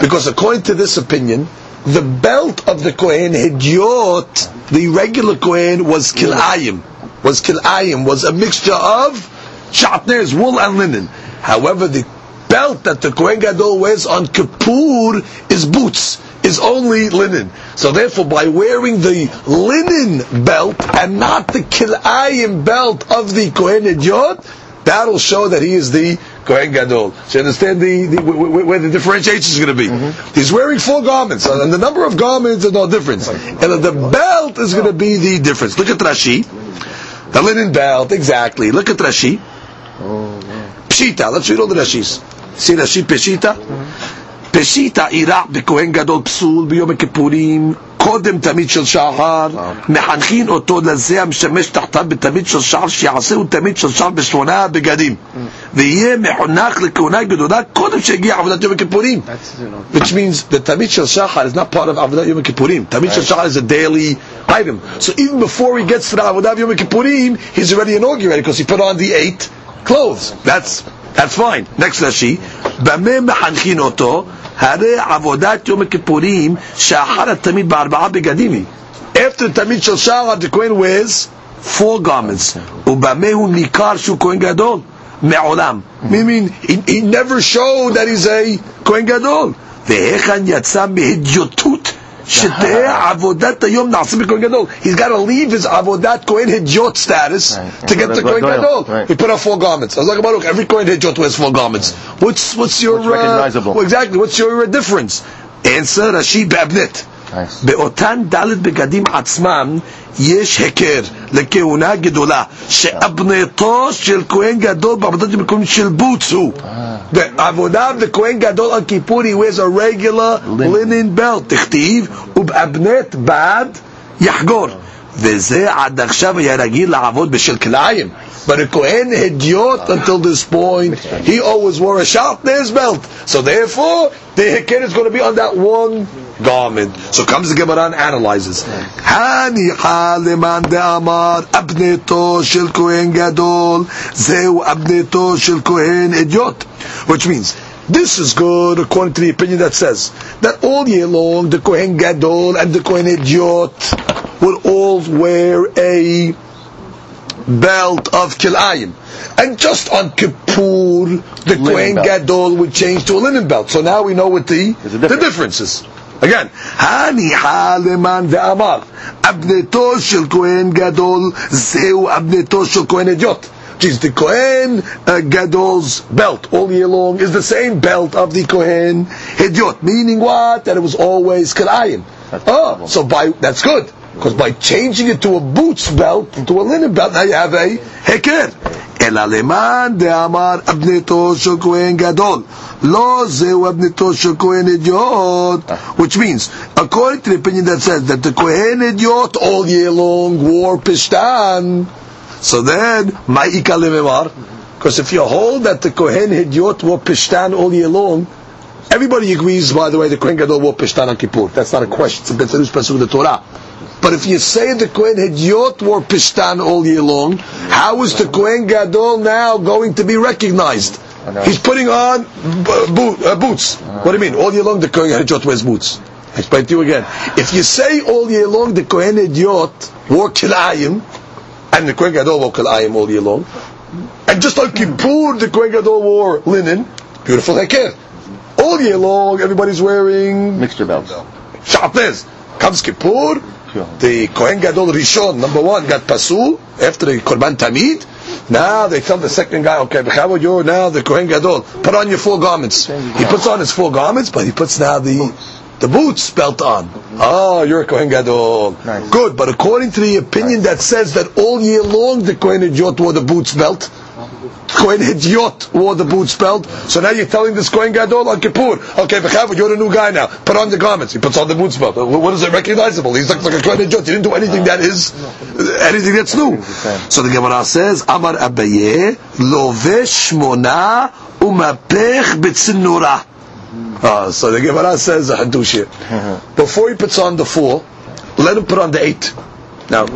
Because according to this opinion, the belt of the Kohen Hidyot, the regular Kohen was kilayim, was kilayim, was a mixture of shatnez, wool and linen. However, the belt that the Kohen Gadol wears on Kippur is boots, is only linen. So therefore, by wearing the linen belt and not the kilayim belt of the Kohen Hidyot, that'll show that he is the Kohen Gadol. So you understand the, the where, the differentiation is going to be. Mm-hmm. He's wearing four garments, and the number of garments is no difference. And the belt is going to be the difference. Look at Rashi. The linen belt, exactly. Look at Rashi. Oh, wow. Pshita. Let's read all the Rashis. See Rashi Peshita? Mm-hmm. Peshita ira bekohen gadol psul biyom kippurim קודם תמיד של שחר מחנכין אותו לזה המשמש תחתיו בתמיד של שחר שיעשהו תמיד של שחר בשמונה בגדים ויהיה מחונך לכהונה גדולה קודם שיגיע עבודת יום הכיפורים which means the Tamid Shel Shachar is not part of Avodah Yom Kippurim. Tamid Shel Shachar is a daily item. So even before he gets to the Avodah Yom Kippurim, he's already inaugurated because he put on the eight clothes. That's that's fine. Next Rashi, במה מחנכין אותו? הרי עבודת יום הכיפורים שאחר התמיד בארבעה בגדים היא. After the Tamid Shel Shachar, the Kohen wears four garments. ובמה הוא ניכר שהוא כהן גדול? מעולם. Meaning, he, he never showed that he's a כהן גדול. והיכן יצא מהדיוטות He's got to leave his avodat kohen hijot status right. to get the kohen gadol. Right. We put on four garments. I was like, Baruch, every kohen hijot wears four garments. What's what's your what's uh, recognizable? Uh, well, exactly. What's your uh, difference? Answer Rashi Babnit. Nice. באותן ד' בגדים עצמם יש היכר לכהונה גדולה שאבנתו של כהן גדול בעבודת המקום של בוץ הוא. בעבודה בכהן גדול על כיפור he wears a regular linen belt תכתיב ובאבנת בד יחגור וזה עד עכשיו היה רגיל לעבוד בשל כלאיים But a Kohen Hediot until this point, he always wore a sharpness belt. So therefore, the Heket is going to be on that one garment. So comes the Gemara and analyzes. הניחה למאן דאמר אבנתו של כהן גדול, זהו אבנתו של כהן אדיוט. Which means, this is good according to the opinion that says that all year long the Kohen Gadol and the Kohen Idiot would all wear a belt of Kilayim. And just on Kippur, the Kohen belt. Gadol would change to a linen belt. So now we know what the, There's a the difference. difference is. Again, הניחה למאן ואמר, אבנתו של כהן גדול, זהו אבנתו של כהן אדיוט. Which is the Kohen uh, Gadol's belt all year long is the same belt of the Kohen Hidyot. Meaning what? That it was always Karayim. Oh, so by, that's good. Because by changing it to a boots belt, to a linen belt, now you have a Heker. אלא למאן דאמר אבנתו של כהן גדול. לא Ah. Which means, according to the opinion that says that the Kohen idiot all year long wore pishtan, so then, ma'ika because if you hold that the Kohen idiot wore pishtan all year long, everybody agrees, by the way, the Kohen Gadol wore pishtan on Kippur. That's not a question, it's a Betzerus of the Torah. But if you say the Kohen Hediot wore Pishtan all year long, how is the Kohen Gadol now going to be recognized? He's putting on boot, uh, boots. What do you mean? All year long the Kohen Hidyot wears boots. I explain to you again. If you say all year long the Kohen Hidyot wore Kilayim, and the Kohen Gadol wore Kilayim all year long, and just like Kippur the Kohen Gadol wore linen, beautiful heker. All year long everybody's wearing Mixture belts. Shabbos. Comes Kippur, the Kohen Gadol Rishon, number one, got Pasul, after the Korban Tamid. Now they tell the second guy, okay, B'chavo, you're now the Kohen Gadol. Put on your full garments. He puts on his full garments, but he puts now the the boots belt on. Oh, you're a Kohen Gadol. Nice. Good, but according to the opinion that says that all year long the Kohen Idiot wore the boots belt, Kohen Hidyot wore the boots belt. So now you're telling this Kohen Gadol on Kippur, okay, B'chavod, you're a new guy now. Put on the garments. He puts on the boots belt. What is it recognizable? He's like, like a Kohen Hidyot. He didn't do anything that is, anything that's new. So the Gemara says, Amar Abaye, Lovesh Mona Umapech B'tzinura. Uh, so the Gemara says a hadush. Before he puts on the four, let him put on the eight. Now,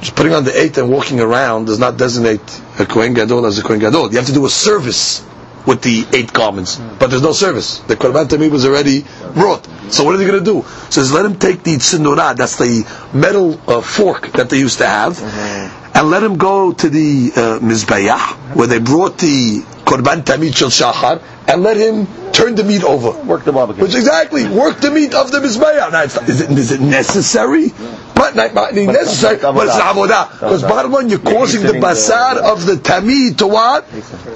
just putting on the eight and walking around does not designate a Kohen Gadol as a Kohen Gadol. You have to do a service with the eight garments, but there's no service. The Korban Tamid was already brought. So what are they going to do? Says let him take the tzinurah, that's the metal uh, fork that they used to have, and let him go to the uh, Mizbeach, where they brought the Korban Tamid Shel Shachar, and let him turn the meat over. Work the barbecue. Which exactly work the meat of the mizbeah. Now, not- is it is it necessary? But not, not necessary, But but it's avodah. Because bottom line, you're causing the basar of the tamid to what?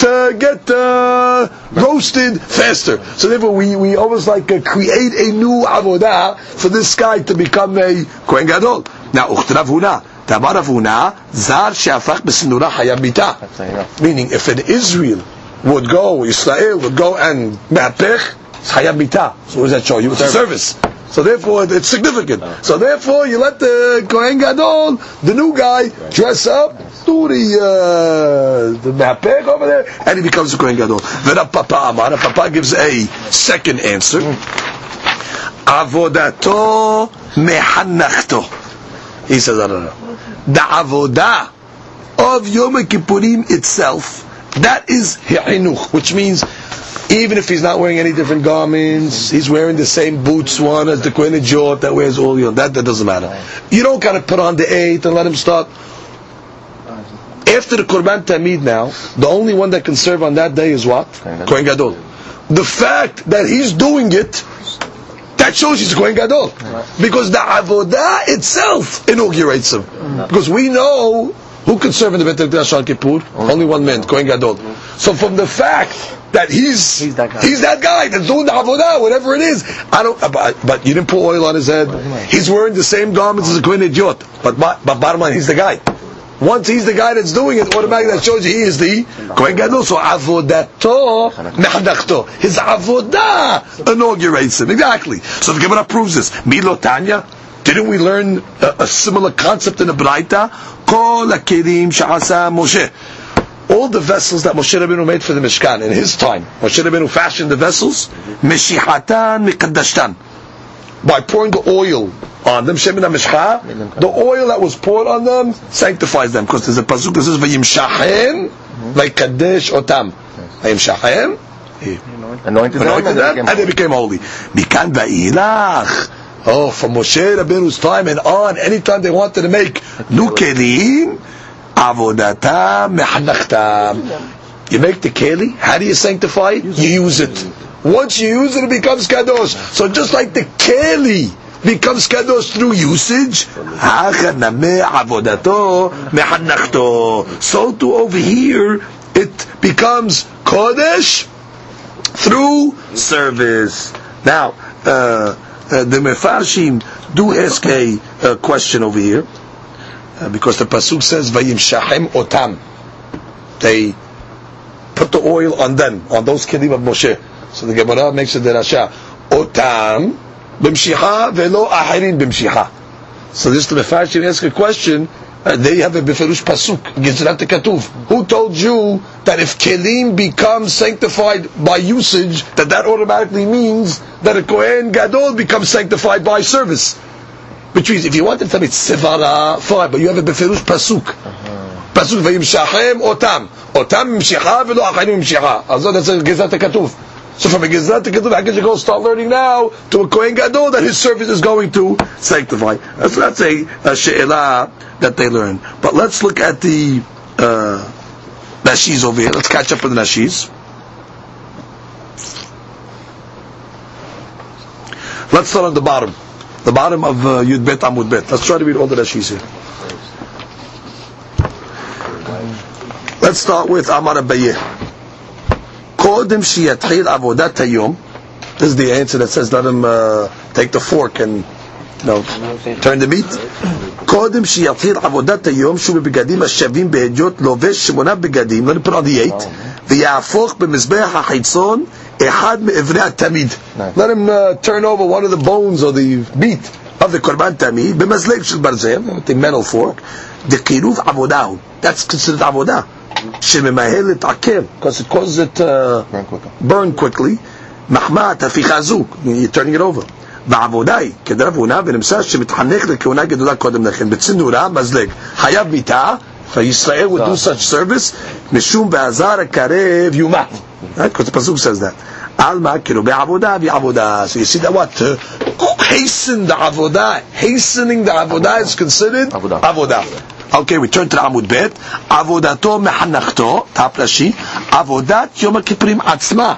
To get uh, roasted faster. So therefore, we, we almost like uh, create a new avodah for this guy to become a kohen gadol. Now, uchtrav. Zar she'afach b'sinura hayab mitah. That's enough. Meaning, if an Israel would go, Israel would go and mehapech, it's hayab. So what does that show you? It's a service. So therefore, it's significant. So therefore, you let the Kohen Gadol, the new guy, dress up, do the uh, the mehapech over there, and he becomes a Kohen Gadol. Then a Papa Amar, a Papa gives a second answer. Avodato mehanachto. He says, I don't know. The avodah of Yom Kippurim itself, that is hi'inuch, which means even if he's not wearing any different garments, he's wearing the same boots one as the Kohen Jot that wears all your that that doesn't matter. You don't gotta put on the eight and let him start. After the Korban Tamid now, the only one that can serve on that day is what? Kohen Gadol. The fact that he's doing it, that shows he's a Kohen Gadol. Because the Avodah itself inaugurates him. Mm-hmm. Because we know who can serve in the Bet HaMikdash on Kippur? Only one man, Kohen Gadol. So from the fact that he's He's that guy. he's that guy that's doing the Avodah, whatever it is, I don't. But, but you didn't pour oil on his head. He's wearing the same garments as a Kohen Idiot. But but bottom line, he's the guy. Once he's the guy that's doing it, automatically that shows you he is the Kohen Gadol. So avodato mehanachto. His avodah inaugurates him. Exactly. So the Gemara proves this. Milo Tanya. Didn't we learn a, a similar concept in the Braita? Kol hakelim sha'asa Moshe. All the vessels that Moshe Rabbeinu made for the Mishkan in his time, Moshe Rabbeinu fashioned the vessels, meshihatan mikadashtan by pouring the oil on them, Shemen HaMishcha, the oil that was poured on them sanctifies them. Because there's a pasuk that says, Vayimshachen, Vaykadesh otam. Vayimshachen, he Anointed anointed them, and they became holy. Mikan va'ilach. Oh, from Moshe Rabbeinu's time and on, anytime they wanted to make new kelim, avodatam mehanachtam. You make the keli, how do you sanctify it? You use it. Once you use it, it becomes kadosh. So just like the keli becomes kadosh through usage, so too over here it becomes kodesh through service. Now, uh, uh, the Mefarshim do ask a, uh question over here, uh, because the pasuk says "Vayim shahem otam." They put the oil on them, on those kelim of Moshe. So the Gemara makes a derasha. Otam b'mshicha velo ahirin b'mshicha. So this the Mefarshim ask a question. Uh, they have a beferush pasuk, Gizrat Katuv. Who told you that if kelim becomes sanctified by usage, that that automatically means that a kohen gadol becomes sanctified by service? Which means, if you want to tell me it's sevara, fine, but you have a beferush pasuk. Pasuk vayim shahem otam, otam mshicha velo acharim mshicha. Also that's Gizrat Katuv. So from a Gizrat Katuv, I guess you go start learning now to a kohen gadol that his service is going to sanctify. That's a, a she'elah that they learn. But let's look at the uh, Rashis over here. Let's catch up with the Rashis. Let's start on the bottom. The bottom of uh, Yud Bet Amud Bet. Let's try to read all the Rashis here. Let's start with Amar Abaye. קודם שיתחיל עבודת היום, this is the answer that says let him uh, take the fork and you know, turn the meat. קודם שיתחיל עבודת היום שהוא בבגדים השווים בהדיוט לובש שמונה בגדים, let him put on the eight, ויהפוך במזבח החיצון אחד מאבני התמיד. Let him uh, turn over one of the bones or the meat of the קורבן תמיד במזלג של ברזל, with the metal fork, דקירוב עבודה הוא. That's considered עבודה. שממהל להתעכב, because it causes it uh, Burn quicker. burn quickly. מחמאת הפיכה זו, you're turning it over. בעבודה היא, כדרב הונא ונמסר שמתחנך לכהונה גדולה קודם לכן, בצנורה, מזלג, חייב מיתה, וישראל would do such service, משום בעזר הקרב יומת. Right? Because the pasuk says that. עלמא, כאילו בעבודה ועבודה. So you see that what? To hasten the עבודה, hastening the עבודה is considered עבודה. עבודה. Okay, we turn to עמוד ב', עבודתו מחנכתו, top ראשי, עבודת יום הכיפורים עצמה,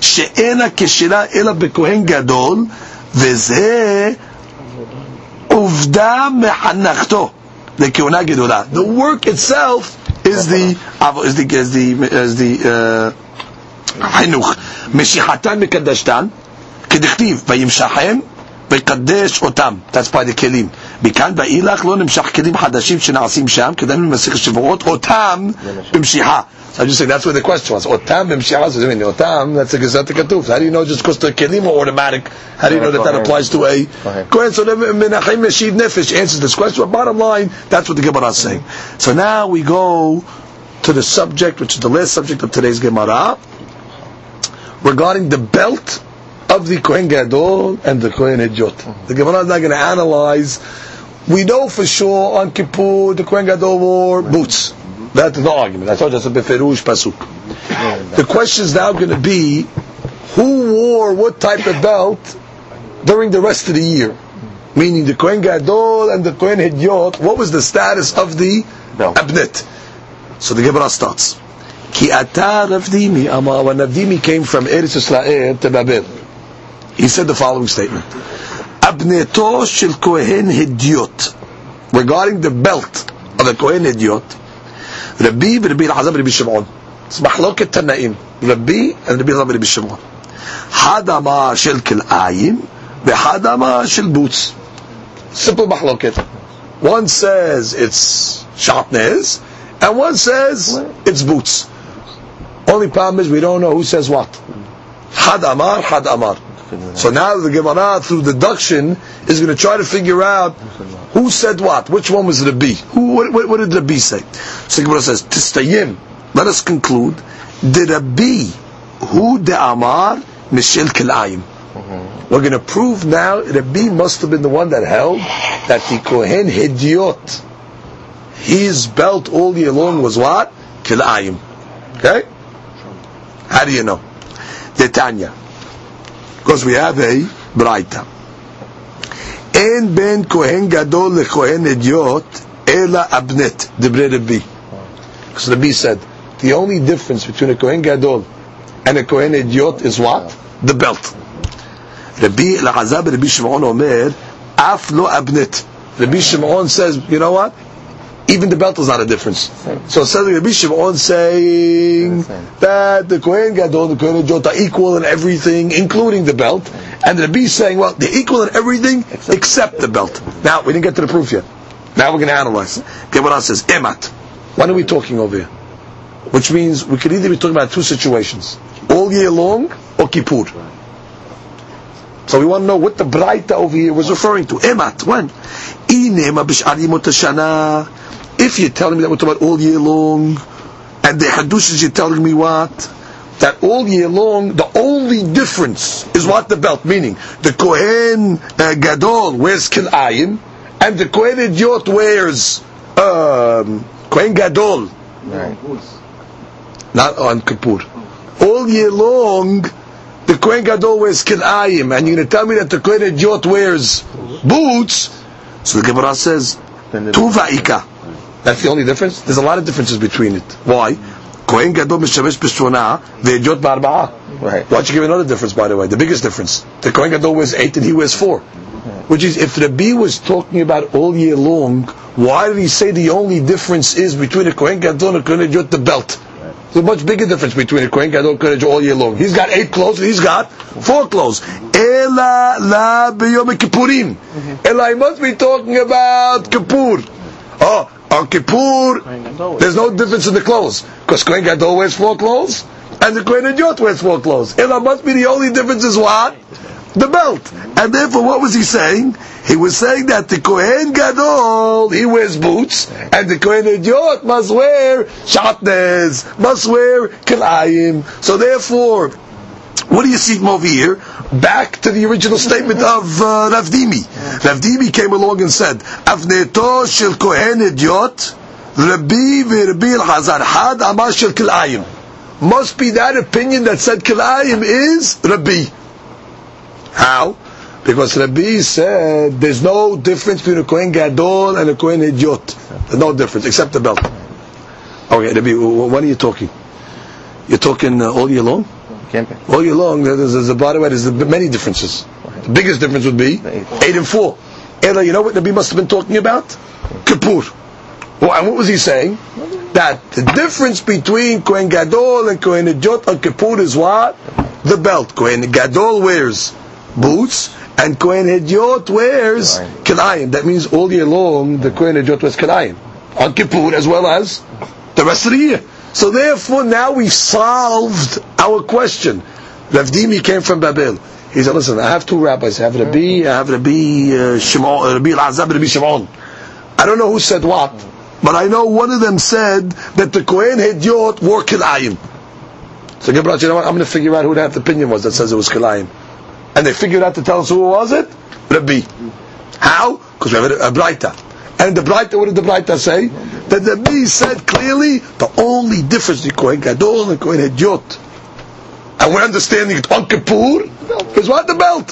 שאינה כשרה אלא בכהן גדול, וזה עובדה מחנכתו לכהונה גדולה. The work itself is the, is the, is the, is the uh, חינוך. משיכתן מקדשתן, כדכתיב, וימשכם ויקדש אותם. That's by the כלים. מכאן ואילך לא נמשך כלים חדשים שנעשים שם, כדאי במסכת שבועות, אותם במשיכה. So I just say that's what the question was. Otam b'mshi'ah, so I mean, otam, that's the Gizrat Katuv. How do you know just because the kelim are automatic, how do you know that that applies to a... Go ahead, so Menachem Yashid Nefesh answers this question. But bottom line, that's what the Gemara is saying. So now we go to the subject, which is the last subject of today's Gemara, regarding the belt of the Kohen Gadol and the Kohen Hediot. The Gemara is not going to analyze we know for sure on Kippur the Kohen Gadol wore boots. That's the argument. I told you that's a Beferush Pasuk. The question is now going to be who wore what type of belt during the rest of the year? Meaning the Kohen Gadol and the Kohen Hidyot, what was the status of the Belt. Abnet? So the Gemara starts. Ki ata Ravdimi, ama when Ravdimi came from Eretz Israel to Babel, he said the following statement habneto shel kohen hediot. Regarding the belt of the kohen hediot, Rabbi, Rabbi Elazar, Rabbi Shimon. It's machloket tanaim. Rabbi and Rabbi Elazar, Rabbi Shimon. Hadama shel kil'ayim v'hadama shel boots. Simple machloket. One says it's shatnez, and one says it's boots. Only problem is we don't know who says what. Had amar, had amar. So now the Gemara, through deduction, is going to try to figure out who said what, which one was Rabbi. Who, what, what, what did say? So the Gemara says, Tistayim, let us conclude, the Rabbi, who de amar, mishel kilayim. We're going to prove now Rabbi must have been the one that held that the Kohen Hidyot, his belt all year long was what? Kilayim. Okay? How do you know? Detanya. Because we have a Braita. Ben Kohen Gadol le Kohen Hidyot ela abnet debre Rabbi. Because Rabbi said, the only difference between a Kohen Gadol and a Kohen Hidyot is what? the belt. Rabbi Elazar Rabbi Shimon Omer, af lo abnet. Rabbi Shimon says, you know what? Even the belt is not a difference. So it says Rabbi Shimon saying that the Kohen Gadol, the Kohen Jot are equal in everything, including the belt. And the Rabbi is saying, well, they're equal in everything except the belt. Now, we didn't get to the proof yet. Now we're going to analyze. Gemara says, emat. What are we talking over here? Which means we could either be talking about two situations. All year long or Kippur. So we want to know what the Braita over here was referring to. Emat, when? Inema b'sh'ari motashana. If you're telling me that we're talking about all year long, and the Hadush is you're telling me what? That all year long, the only difference is what the belt, meaning the Kohen uh, Gadol wears Kilayim, and the Kohen Idiot wears um, Kohen Gadol, Right. not on Kippur. All year long, the Kohen Gadol wears Kilayim, and you're going to tell me that the Kohen Idiot wears boots, so the Gemara says, Tuva'ika. That's the only difference? There's a lot of differences between it. Why? Kohen Gadol mishamesh b'shona, ve'Idiot b'arba'a. Right. Why don't you give another difference, by the way? The biggest difference. The Kohen Gadol wears eight and he wears four. Which is, if Rabbi was talking about all year long, why did he say the only difference is between a Kohen Gadol and a Kohen Idiot, the belt? There's a much bigger difference between a Kohen Gadol and Kohen all year long. He's got eight clothes and he's got four clothes. Ela la b'yom kippurim. Mm-hmm. Ela, he must be talking about Kippur. Oh, on Kippur, there's no difference in the clothes. Because Kohen Gadol wears four clothes, and the Kohen Idiot wears four clothes. And Ela must be the only difference is what? The belt. And therefore, what was he saying? He was saying that the Kohen Gadol, he wears boots, and the Kohen Idiot must wear shatnez, must wear kilayim. So therefore, what do you see from over here? Back to the original statement of uh, Rav Dimi. Rav Dimi came along and said, Avneto shel Kohen Idiot, Rabbi v'Rabbi el-Hazar, had amar shel kilayim. Must be that opinion that said kilayim is Rabbi. How? Because Rabbi said there's no difference between a Kohen Gadol and a Kohen Idiot. There's no difference except the belt. Okay, Rabbi, wh- what are you talking? You're talking uh, all year long? Can't. All year long, there's, there's a by the way, there's many differences. The biggest difference would be eight. and four. Ella, you know what Rabbi must have been talking about? Kippur. Well, and what was he saying? That the difference between Kohen Gadol and Kohen Idiot on Kippur is what? The belt. Kohen Gadol wears boots, and Kohen Idiot wears kilayim. That means all year long, the Kohen Idiot wears kilayim. On Kippur as well as the rest of the year. So therefore, now we've solved our question. Rav Dimi came from Babel. He said, listen, I have two rabbis. I have Rabbi, I have Rabbi uh, Shimon, uh, Rabbi Elazar, Rabbi Shimon. I don't know who said what, but I know one of them said that the Kohen Hediot wore Kilayim. So Gabriel, you know what? I'm going to figure out who that opinion was that says it was Kilayim. And they figured out to tell us who was it? Rabbi. How? Because we have a, a. And the Braita, what did the Braita say? That the Rabbi said clearly the only difference between Kohen Gadol and Kohen Hediot. And we're understanding it on Kippur is what? The belt.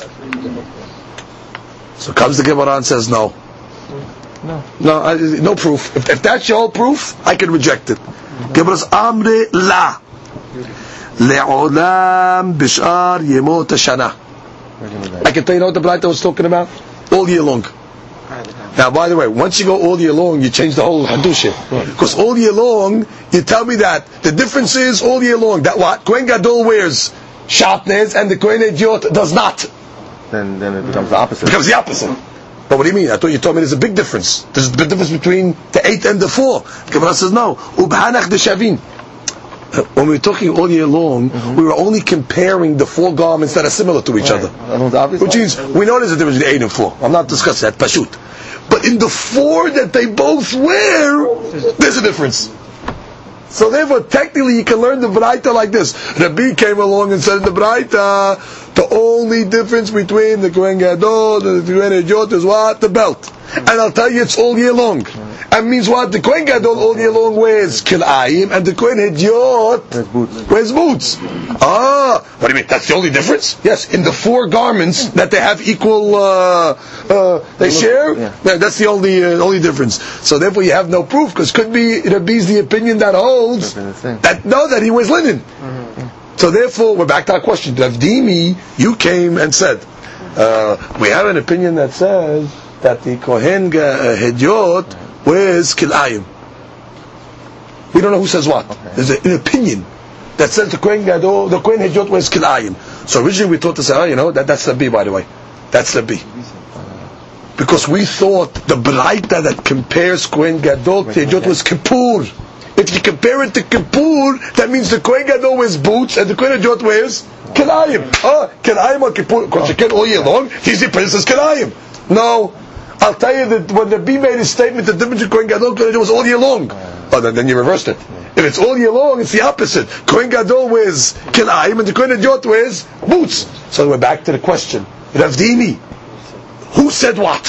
So comes the Gemara and says no. No. No, I, no proof. If, if that's your whole proof, I can reject it. Gemara's Amre La. Le'olam bishar yemot hashana. I can tell you know what the Braita was talking about? All year long. Now, by the way, once you go all year long, you change the whole Hadusha. Because all year long, you tell me that the difference is all year long. That what? Kohen Gadol wears shatnez and the Kohen Idiot does not. Then then it becomes the opposite. becomes the opposite. But what do you mean? I thought you told me there's a big difference. There's a big difference between the eight and the four. Gemara says no. Ubhanach de shavin. When we were talking all year long, we were only comparing the four garments that are similar to each other. Which means we know there's a difference between eight and four. I'm not discussing that, pashut. But in the four that they both wear, there's a difference. So therefore, technically, you can learn the Braita like this. Rabbi came along and said in the Braita, the only difference between the Kohen Gadol and the Kohen Idiot is what? The belt. And I'll tell you, it's all year long. And means what? The Kohen Gadol all year long wears kilayim, and the Kohen boots. wears boots. Ah, what do you mean? That's the only difference? Yes, in the four garments that they have equal, uh, uh, they share. yeah. That's the only uh, only difference. So therefore, you have no proof because could be it Rabbi's the opinion that holds Could've been the same. that no, that he wears linen. So therefore, we're back to our question. Ravdimi, you came and said, uh, we have an opinion that says that the Kohen Ga- wears kilayim. We don't know who says what. There's a- an opinion that says the Kohen Gadol, the Kohen Hedyot wears kilayim. So originally we thought to say, oh, you know, that, that's the B, by the way. That's the B. Because we thought the Braita that compares Kohen Gadol to Hedyot was Kippur. If you compare it to Kippur, that means the Kohen Gadol wears boots and the Kohen Hedyot wears kilayim. Ah, kilayim on Kippur. Because you can all year long, he's the princess kilayim. No. I'll tell you that when the B made his statement, the difference between Kohen Gadol and Kohen was all year long. Oh, then, then you reversed it. If it's all year long, it's the opposite. Kohen Gadol wears kilayim and the Kohen Hedyot wears boots. So we're back to the question. Ravdimi, who said what?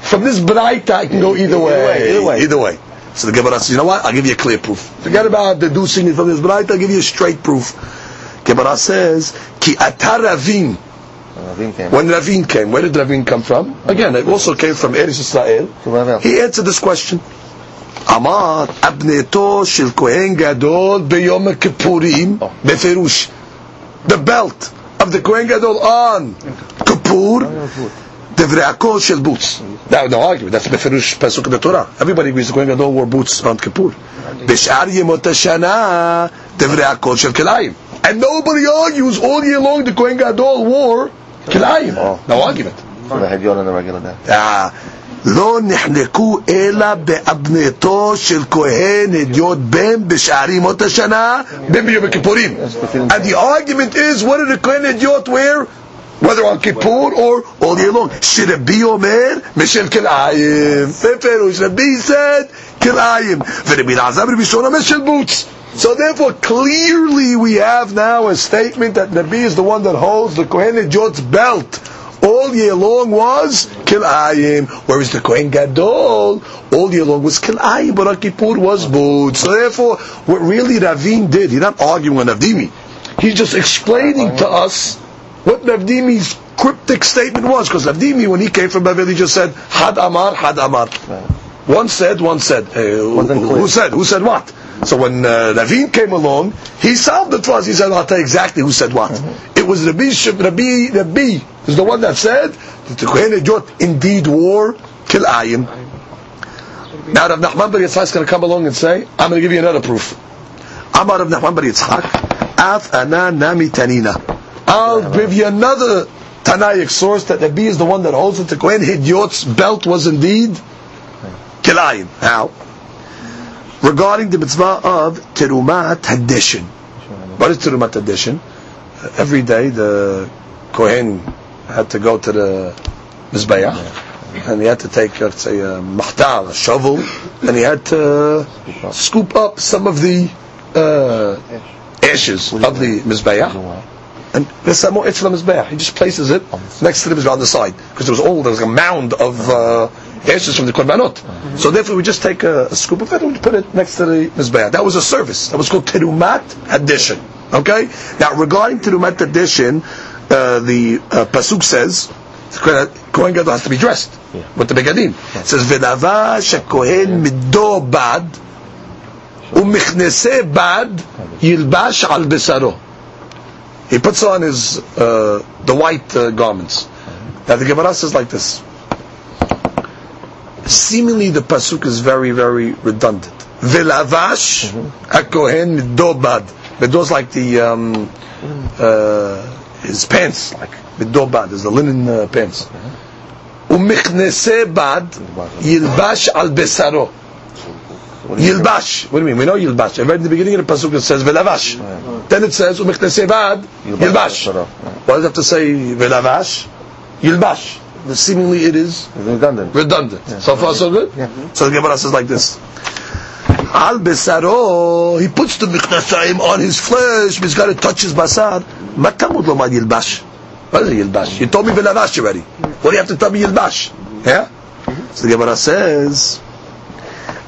From this Braita, I can go either way. either way. Either way. So the Gemara says, you know what? I'll give you a clear proof. Forget about deducing it from this Braita, I'll give you a straight proof. Gemara says, Ki atar Ravin. Ravin came. When Ravin came, where did Ravin come from? Again, it also came from Eretz Israel. He answered this question. אמר abneto shel Kohen Gadol beyom הכיפורים beferush The belt of the Kohen Gadol on כיפור דברי shel boots. Now, No argument, that's beferush pasuk in the Torah. Everybody agrees the Kohen Gadol wore boots on כיפור. בשאר ימות השנה דברי shel של And nobody argues all year long the Kohen Gadol wore כליים. Oh. No argument. So the Hedyot on the regular day. אה, לא נחנקו אלא באבנתו של כהן הדיוט בין בשער ימות השנה בין ביום הכיפורים. And the argument is, what did the כהן הדיוט wear? Whether on Kippur or all year long. שרבי אומר, משל כלאיים. בפירוש, רבי said, כלאיים. ורבי אלעזר ורבי שון אומר של boots. So therefore, clearly we have now a statement that Rabbi is the one that holds the Kohen Hediot's belt all year long was kilayim, whereas the Kohen Gadol all year long was kilayim, but on Kippur was boots. So therefore, what really Ravin did, he's not arguing on Ravdimi. He's just explaining to us what Ravdimi's cryptic statement was, because Ravdimi, when he came from Babel, he just said, Had Amar, Had Amar. One said, one said. Uh, who, who said? Who said what? So when uh, Ravin came along, he solved it for us. He said, "I'll tell you exactly who said what." It was Rabbi Rabbi Rabbi is the one that said that the Kohen Hediot indeed wore kilayim. Now Rav Nachman Bar Yitzchak is going to come along and say, "I'm going to give you another proof." Amar Rav Nachman Bar Yitzchak, Af ana nami tanina. I'll give you another Tanaic source that Rabbi is the one that holds that the Kohen Hediot's belt was indeed kilayim. How? Regarding the mitzvah of terumat hadeshin. What is terumat hadeshin? Every day the kohen had to go to the mizbeach, and he had to take, let's say, a mahtal, a shovel, and he had to scoop up some of the uh, ashes of the mizbeach. And there's some more it's the mizbeach. He just places it next to the mizbeach on the side because there was all there was a mound of uh, ashes from the korbanot. So therefore, we just take a, a scoop of it and put it next to the mizbeach. That was a service. That was called terumat hadishin. Okay. Now regarding terumat hadishin, uh, the uh, pasuk says. Kohen Gadol has to be dressed with the begadim. It says, "V'lava shekohen mido bad, u'michnese bad yilbash al besaro." He puts on his uh, the white uh, garments. Now the Gemara says like this. Seemingly the pasuk is very very redundant. Velavash hakohen midobad. Mido is like the um, uh, his pants, like midobad is the linen uh, pants. Umichnese bad yilbash al besaro. Yilbash. What do you mean? We know Yilbash. Read in the beginning of the pasuk it says velavash. Then it says umichnese bad Yilbash. Why does it have to say velavash? Yilbash. Seemingly it is Redundant. redundant. So far so good? Yeah. So the Gemara says like this. Al besaro, he puts the miknasayim on his flesh, he's got to touch his basar. Matamud lo yilbash. What is yilbash? You told me velavash already. What do you have to tell me yilbash? Yeah? So the Gemara says,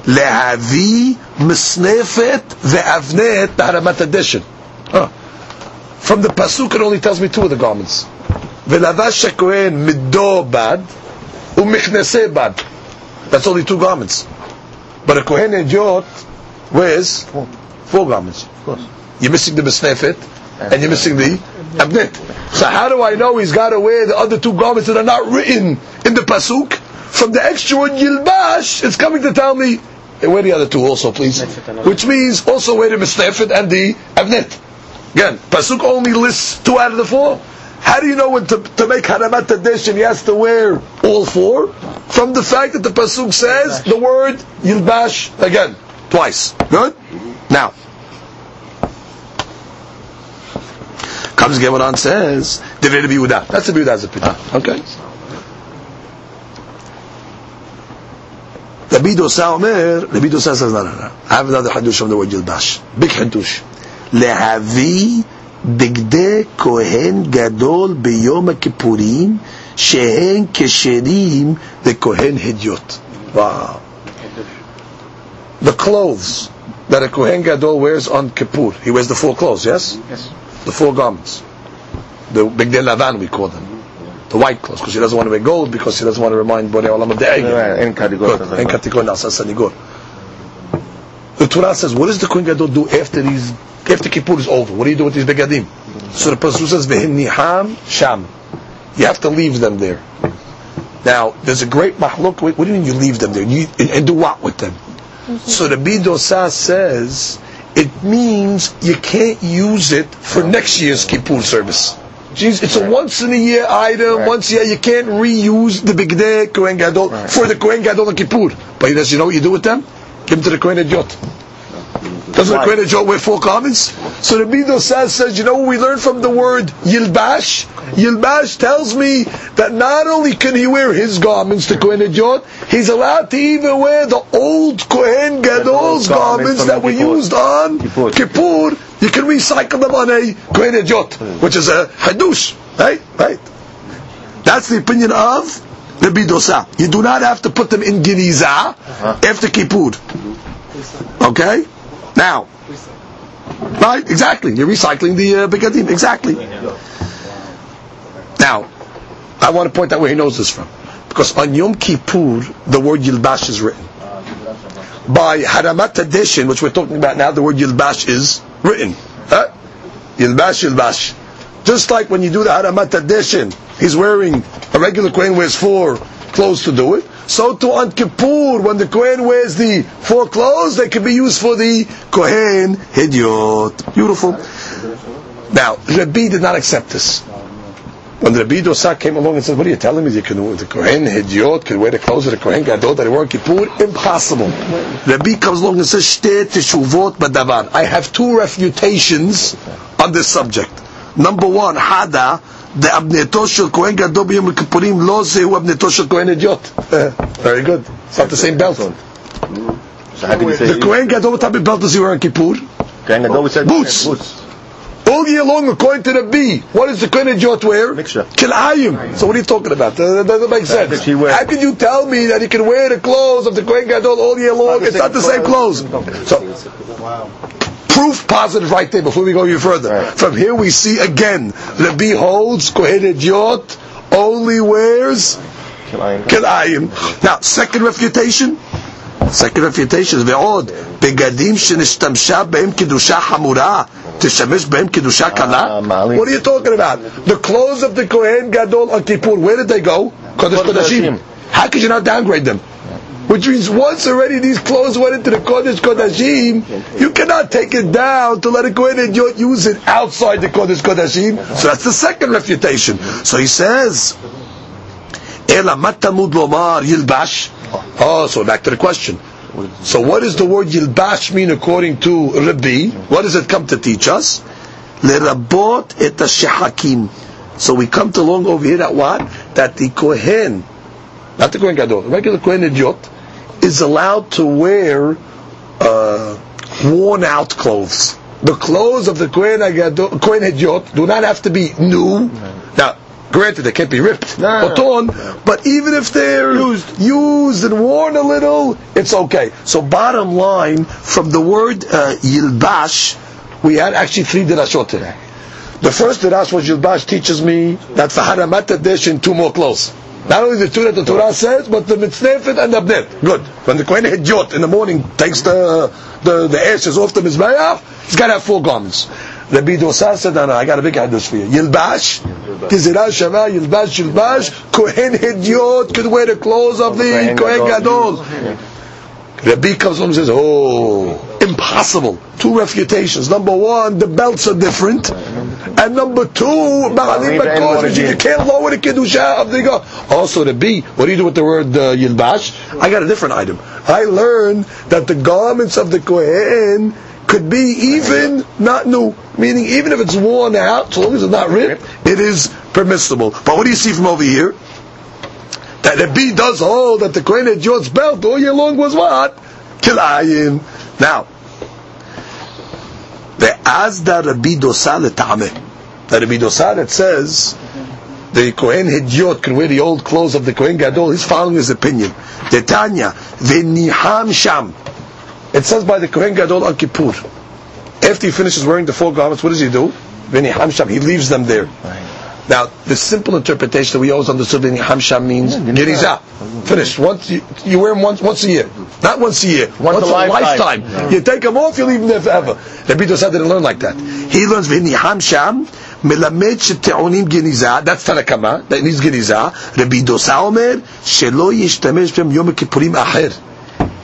Lehavi misnefet ve'avnet beharamat addition. From the pasuk, it only tells me two of the garments. Ve'lavash hakohen mido bad u'michnese bad. That's only two garments. But a kohen idiot wears four garments. Of course. You're missing the misnefet, and you're missing the abnet. So how do I know he's got to wear the other two garments that are not written in the pasuk? From the extra one, yilbash, it's coming to tell me wear the other two also, please. Which means also where the misnefet and the abnit. Again, pasuk only lists two out of the four. How do you know when to, to make haramat hadishin he has to wear all four? From the fact that the pasuk says the word yilbash again twice. Good. Now comes Gemara and says Divrei Rabbi Yehuda. That's Yehuda's opinion. Okay. רבי דוסה אומר, רבי דוסה סזנן, עבדה דחדוש שם דווי ג'לבש, בקחדוש, להביא דגדי כהן גדול ביום הכיפורים, שהם כשרים לכהן הדיוט. וואו. The clothes that a Kohen Gadol wears on Kippur. He wears the four clothes, yes? Yes. The four garments. The Bigdei Lavan, we call them the white clothes because she doesn't want to wear gold because she doesn't want to remind Borei Olam of the egg. The Torah says, what does the Kohen Gadol do after he's after Kippur is over? What do you do with these begadim? So the pasuk says, "Vehiniham sham." You have to leave them there. Now, there's a great mahluk. What do you mean you leave them there? You, and, and, do what with them? Mm-hmm. So the Bidosa says it means you can't use it for next year's Kippur service. Jeez, it's a once in a year item. Right. Once a year, you can't reuse the Bigdei Kohen Gadol for the Kohen Gadol and Kippur. But he does, you know what you do with them? Give them to the Kohen Adjot. Doesn't the Kohen Adjot wear four garments? So the Bido says, says, you know what we learn from the word Yilbash? Yilbash tells me that not only can he wear his garments, the Kohen Adjot, he's allowed to even wear the old Kohen Gadol's garments garments that were used on Kippur. Kippur. You can recycle them on a Kohen which is a Hadush. Right? Right. That's the opinion of the Bidosa. You do not have to put them in Geniza after Kippur. Okay? Now, right? Exactly. You're recycling the uh, Begadim. Exactly. Now, I want to point out where he knows this from. Because on Yom Kippur, the word Yilbash is written. By Haramat hadishin, which we're talking about now, the word Yilbash is written. Yilbash, Yilbash. Just like when you do the Haramat hadishin, he's wearing, a regular Kohen wears four clothes to do it. So to on Kippur, when the Kohen wears the four clothes, they can be used for the Kohen Hidyot. Beautiful. Now, Rabbi did not accept this. When Rabbi Dosa came along and said, "What are you telling me? You can the Kohen Hidyot can wear the clothes of the Kohen Gadol that they wore on Kippur? Impossible." Rabbi comes along and says, "Shte teshuvot badavar." I have two refutations on this subject. Number one, Hada. The abneto shel Kohen Gadol b'yom Kippurim lo zehu abneto shel Kohen Hidyot. Eh, Very good. It's not the same belt. So how can you say The Kohen Gadol, what type of belt does he wear on Kippur? Kohen Gadol, Boots. Boots all year long according to the bee. What is the Kohen Jot wear? Kilayim. So what are you talking about? That, doesn't make sense. How can you tell me that he can wear the clothes of the Kohen Gadol all year long? It's not the, same, clothes. So, proof positive right there before we go any further. From here we see again, the bee holds Kohen Yot only wears Kilayim. Now, second refutation. Second refutation is the Begadim be'im hamura. What are you talking about? The clothes of the Kohen Gadol on Kippur, where did they go? How could you not downgrade them? Which means once already these clothes went into the Kodesh Kodashim, you cannot take it down to let it go in and use it outside the Kodesh Kodashim. So that's the second refutation. So he says, Ela matamud lomar yilbash. Oh, so back to the question. So what does the word yilbash mean according to Rabbi? What does it come to teach us? Lerabot et shehakim. So we come to along over here that what? That the Kohen, not the Kohen Gadol, the regular Kohen Idiot, is allowed to wear uh, worn out clothes. The clothes of the Kohen Gadol, Kohen Idiot do not have to be new. Now, granted, they can't be ripped No, or no. torn, but even if they're used, used and worn a little, it's okay. So, bottom line, from the word uh, yilbash, we had actually three dirashot today. The first dirash was yilbash teaches me that for haramat hadishin, two more clothes. Not only the two that the Torah says, but the mitznefet and the abnet. Good. When the Kohen Hidyot in the morning takes the, the, the ashes off the Mizbeach, he's got to have four garments. Rabbi Dosa said, no, no, I got a big hadith for you. Yilbash, Gezeira Shava, Yilbash, Yilbash, Kohen Hidyot could wear the clothes of the Kohen Gadol. Rabbi comes home and says, oh, impossible. Two refutations. Number one, the belts are different. And number two, Ba'alim Read the Bakos, N-word you can't lower the Kedusha of the God. Also, the B, what do you do with the word uh, Yilbash? I got a different item. I learned that the garments of the Kohen could be even not new, meaning even if it's worn out, so long as it's not ripped, it is permissible. But what do you see from over here? That the bee does hold that the Kohen Hedyot's belt all year long was what? Kilayim. Now, the Azda Rabbi Dosa le'tameh. The Rabbi Dosa that says the Kohen Hedyot can wear the old clothes of the Kohen Gadol, he's following his opinion. The Tanya, V'niham sham. It says by the Kohen Gadol on Kippur, after he finishes wearing the four garments, what does he do? He leaves them there. Now, the simple interpretation that we always understood in Hamsham means Genizah. Finished. Once you, you, wear them once, once a year. Not once a year. Once, once a, lifetime. lifetime. Yeah. You take them off, you leave them there forever. Rabbi Dosa didn't learn like that. He learns Vini Hamsham, מלמד שטעונים גניזה, that's תנקמה, that needs גניזה, רבי דוסה אומר, שלא ישתמש בהם יום הכיפורים אחר.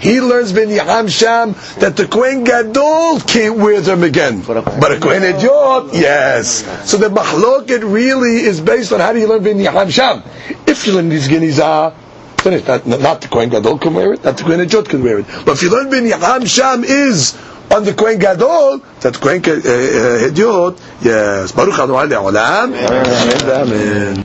He learns ben Yaham Sham that the Kohen Gadol can't wear them again. But a Kohen But a Kohen Hedyot, yes. So the Mahloket really is based on how do you learn ben Yaham Sham. If you learn these Genizah, finished. Not, not the Kohen Gadol can wear it, not the Kohen Hedyot can wear it. But if you learn ben Yaham Sham is on the Kohen Gadol, that Kohen uh, uh, Hedyot, yes. Baruch Adonai Le'olam. Amen.